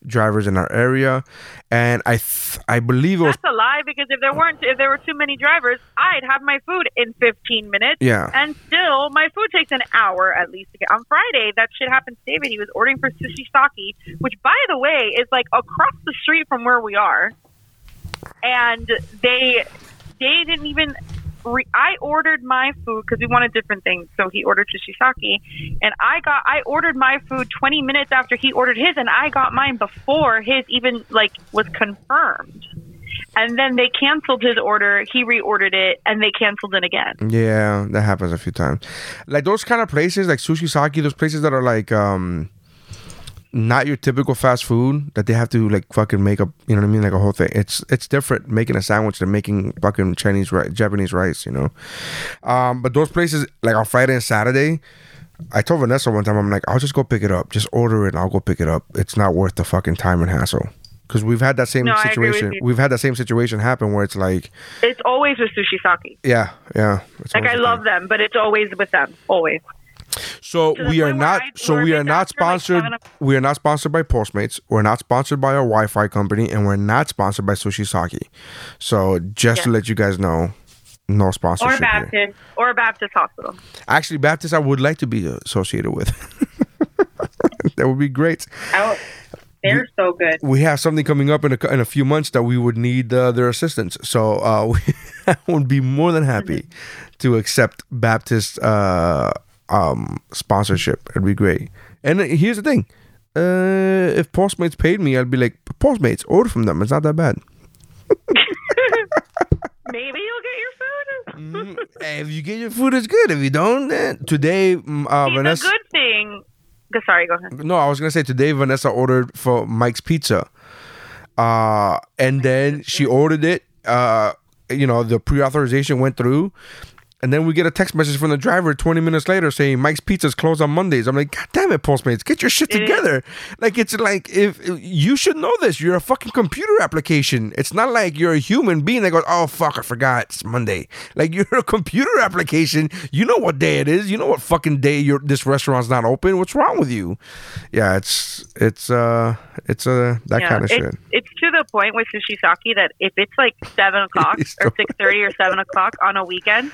drivers in our area, and I th- I believe it was That's a lie because if there weren't, if there were too many drivers, I'd have my food in 15 minutes. Yeah. And still, my food takes an hour at least to get. On Friday, that shit happened to David. He was ordering for Sushi Sake, which, by the way, is like across the street from where we are. And they, they didn't even. Re- I ordered my food because we wanted different things. So he ordered sushi sake, and I got. I ordered my food 20 minutes after he ordered his, and I got mine before his even like was confirmed. And then they canceled his order. He reordered it, and they canceled it again. Yeah, that happens a few times. Like those kind of places, like Sushi Sake, those places that are like um not your typical fast food that they have to like fucking make up, you know what I mean, like a whole thing. It's it's different making a sandwich than making fucking Chinese rice, Japanese rice, you know. Um, but those places, like on Friday and Saturday, I told Vanessa one time, I'm like, I'll just go pick it up, just order it, and I'll go pick it up. It's not worth the fucking time and hassle. Because we've had that same No, I agree with situation. We've had that same situation happen where it's like, It's always with sushi sake. yeah, yeah. Like I love them, but it's always with them. Always. So we are not. So we are not sponsored. we are not sponsored by Postmates. We're not sponsored by a Wi-Fi company, and we're not sponsored by Sushi Sake. So just to let you guys know, no Or sponsorship here. Baptist. Or Baptist Hospital. Actually, Baptist, I would like to be associated with. <laughs> that would be great. Oh, they're so good. We have something coming up in a, in a few months that we would need uh, their assistance. So uh, we <laughs> I would be more than happy to accept Baptist uh, um, sponsorship. It'd be great. And here's the thing: uh, if Postmates paid me, I'd be like, Postmates, order from them. It's not that bad. <laughs> Maybe you'll get your food. Hey, if you get your food, it's good. If you don't, then today, mm, uh, Vanessa. the good thing. Sorry, go ahead. No, I was gonna say today Vanessa ordered for Mike's Pizza, uh, and then she ordered it. Uh, you know, the pre-authorization went through, and then we get a text message from the driver 20 minutes later saying Mike's Pizza's closed on Mondays. I'm like, God damn it, Postmates, get your shit together. Like it's like if you should know this. You're a fucking computer application. It's not like you're a human being that goes, oh fuck, I forgot it's Monday. Like <laughs> you're a computer application. You know what day it is. You know what fucking day your this restaurant's not open. What's wrong with you? Yeah, it's it's uh it's uh that Yeah, kind of it's, shit. It's to the point with sushi sake that if it's like seven <laughs> o'clock or six thirty or seven o'clock on a weekend,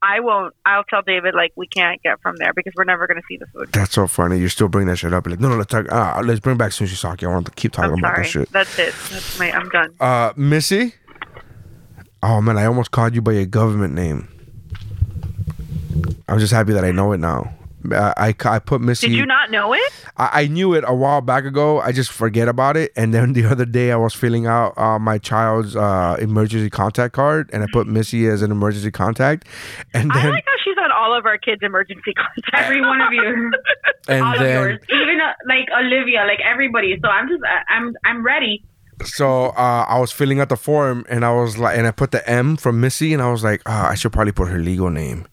I won't. I'll tell David like we can't get from there because we're never going to see the food. That's so funny. You're still bringing that shit up. Like, no, no, let's talk. Uh, let's bring back sushi sake. I want to keep talking I'm about sorry. that shit. That's it. That's my. I'm done. Uh, Missy. Oh man, I almost called you by your government name. I'm just happy that I know it now. I I, I put Missy. Did you not know it? I, I knew it a while back ago. I just forget about it. And then <laughs> the other day, I was filling out uh, my child's uh, emergency contact card, and I put Missy as an emergency contact. And then, I like how she's on all of our kids' emergency contacts. <laughs> Every one of you, <laughs> and all of yours, even uh, like Olivia, like everybody. So I'm just, I- I'm, I'm ready. so uh, I was filling out the form, and I was like, and I put the M from Missy, and I was like, ah, I should probably put her legal name.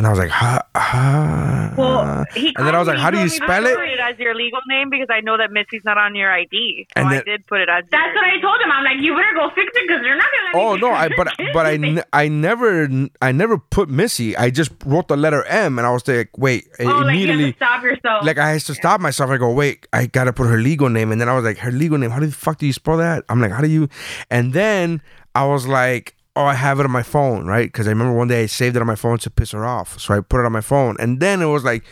And I was like, ha, ha. Well, he and then I was like, how do you called me spell I it? put it as your legal name because I know that Missy's not on your ID. So And I did put it as. That's your- what I told him. I'm like, you better go fix it because you're not gonna. Let Oh me no, I but <laughs> but I, name." n- I never I never put Missy. I just wrote the letter M, and I was like, wait, Oh, like you have immediately. to stop yourself. like I had to stop myself. I go, wait, I gotta put her legal name, and then I was like, her legal name. How the fuck do you spell that? I'm like, how do you? And then I was like, oh, I have it on my phone, right? Because I remember one day I saved it on my phone to piss her off, so I put it on my phone, and then it was like,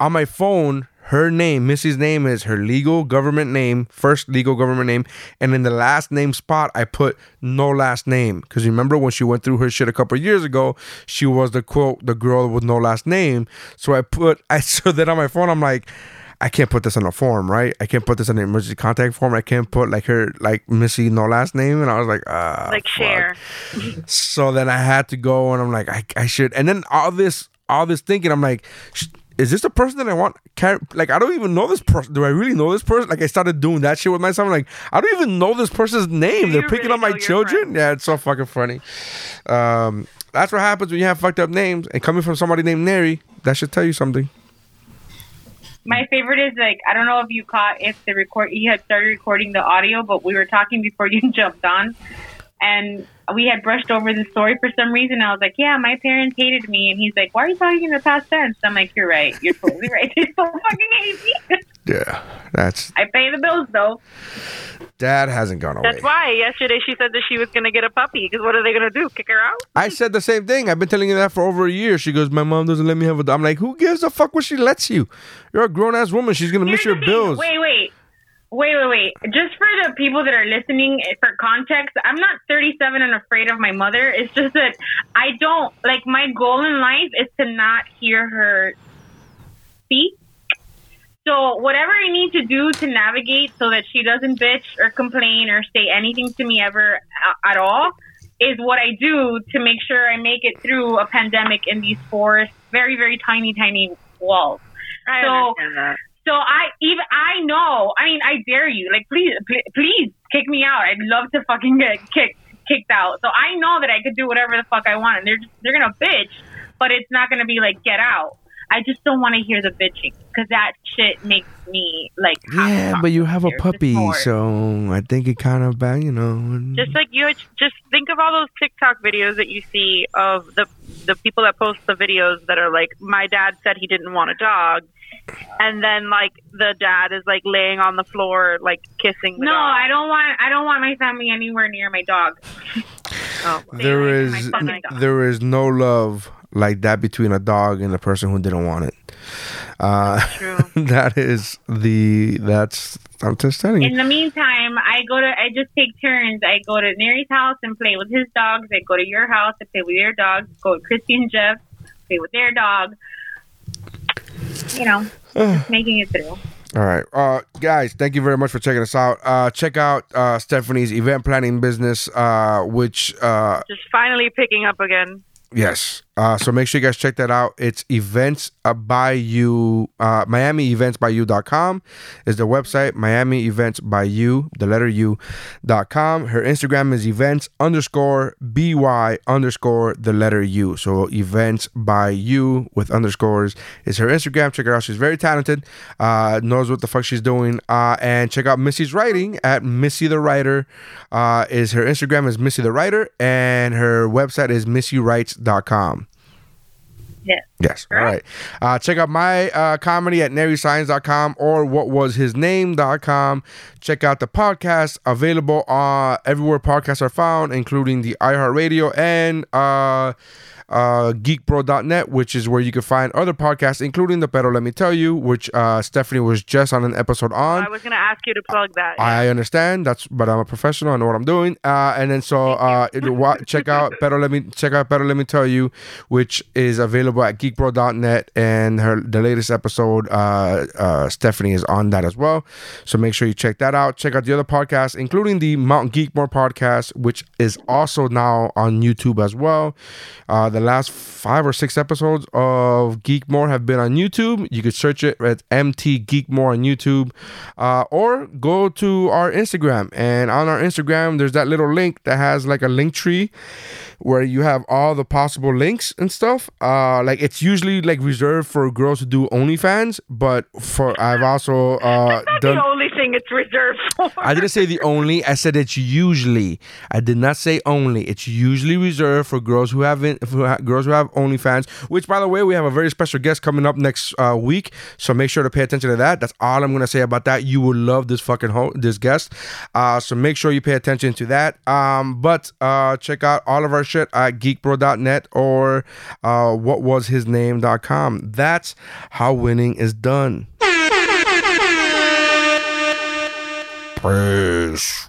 on my phone, her name, Missy's name is her legal government name, first legal government name, and in the last name spot, I put no last name because remember when she went through her shit a couple years ago, she was the quote the girl with no last name. So I put <laughs> I so that on my phone, I'm like. I can't put this on a form, right? I can't put this on an emergency contact form. I can't put like her like Missy no last name, and I was like, ah, like fuck. share. So then I had to go, and I'm like, I, I should. And then all this, all this thinking, I'm like, sh- is this the person that I want? Can, like, I don't even know this person. Do I really know this person? Like, I started doing that shit with myself. I'm like, I don't even know this person's name. They're picking really up my children. Yeah, it's so fucking funny. Um, that's what happens when you have fucked up names. And coming from somebody named Neri, that should tell you something. My favorite is like I don't know if you caught if the record you had started recording the audio, but we were talking before <laughs> you jumped on, and we had brushed over the story for some reason. I was like, "Yeah, my parents hated me," and he's like, "Why are you talking in the past tense?" I'm like, "You're right. You're totally right. <laughs> They still fucking hate me." <laughs> Yeah, that's I pay the bills though. dad hasn't gone away. That's why yesterday she said that she was going to get a puppy. Because what are they going to do? Kick her out? I said the same thing. I've been telling you that for over a year. She goes, My mom doesn't let me have a dog. I'm like, Who gives a fuck what she lets you? You're a grown ass woman. She's gonna miss your bills. Wait, wait. Wait, wait, wait. Just for the people that are listening, eh, for context, I'm not 37 and afraid of my mother. It's just that I don't, like, my goal in life is to not hear her speak. So, whatever I need to do to navigate so that she doesn't bitch or complain or say anything to me ever uh, at all is what I do to make sure I make it through a pandemic in these four very, very tiny, tiny walls. I So- understand that. So I even I know. I mean, I dare you. Like, please, please, please kick me out. I'd love to fucking get kicked kicked out. So I know that I could do whatever the fuck I want, and they're just, they're gonna bitch, but it's not gonna be like get out. I just don't want to hear the bitching because that shit makes me like. Yeah, but you have a puppy, so I think it kind of bad, you know. Just like you, just think of all those TikTok videos that you see of the the people that post the videos that are like, my dad said he didn't want a dog, and then like the dad is like laying on the floor, like kissing the No, dog. I don't want. I don't want my family anywhere near my dog. Oh, <laughs> there away is from my fucking dog. there is no love like that between a dog and a person who didn't want it. Uh, <laughs> that is the that's I'm just telling In the meantime, I go to I just take turns. I go to Neri's house and play with his dogs. I go to your house and play with your dogs. Go with Christy and Jeff, play with their dog. You know, just <sighs> making it through. All right, uh, guys, thank you very much for checking us out. Uh, check out uh, Stephanie's event planning business, uh, which uh, just finally picking up again. Yes. Uh, so make sure you guys check that out. It's events uh, by you, uh, Miami events by you.com is the website. Miami events by you, the letter U dot com. Her Instagram is events underscore by underscore the letter U. So events by you with underscores is her Instagram. Check her out. She's very talented, uh, knows what the fuck she's doing. Uh, and check out Missy's writing at Missy the Writer. Uh, is her Instagram is Missy the Writer and her website is missywrites.com. Yes. Yes. All right. Uh, check out my uh, comedy at naryscience.com or whatwashisname.com. Check out the podcast available uh, everywhere podcasts are found, including the iHeartRadio and uh, uh, geekbro.net, which is where you can find other podcasts, including the Pero Let Me Tell You, which uh, Stephanie was just on an episode on. I was going to ask you to plug that. I understand. That's but I'm a professional. I know what I'm doing. Uh, and then so uh, check out better. Let me check out better. Let me tell you, which is available at geekbro.net. And her the latest episode, uh, uh, Stephanie is on that as well. So make sure you check that out. Check out the other podcasts, including the Mountain Geekmore podcast, which is also now on YouTube as well. Uh, the last five or six episodes of Geek More have been on YouTube. You could search it at MT Geek More on YouTube, uh, or go to our Instagram. And on our Instagram, there's that little link that has like a link tree where you have all the possible links and stuff. Uh, like it's usually like reserved for girls who do OnlyFans, but for I've also <laughs> uh, That's done. the only thing it's reserved for. I didn't say the only. I said it's usually. I did not say only. It's usually reserved for girls who haven't, who ha- girls who have OnlyFans. Which, by the way, we have a very special guest coming up next uh, week. So make sure to pay attention to that. That's all I'm gonna say about that. You will love this fucking ho- this guest. Uh, so make sure you pay attention to that. Um, but uh, check out all of our at geekbro.net or uh, whatwashisname.com. That's how winning is done. Peace.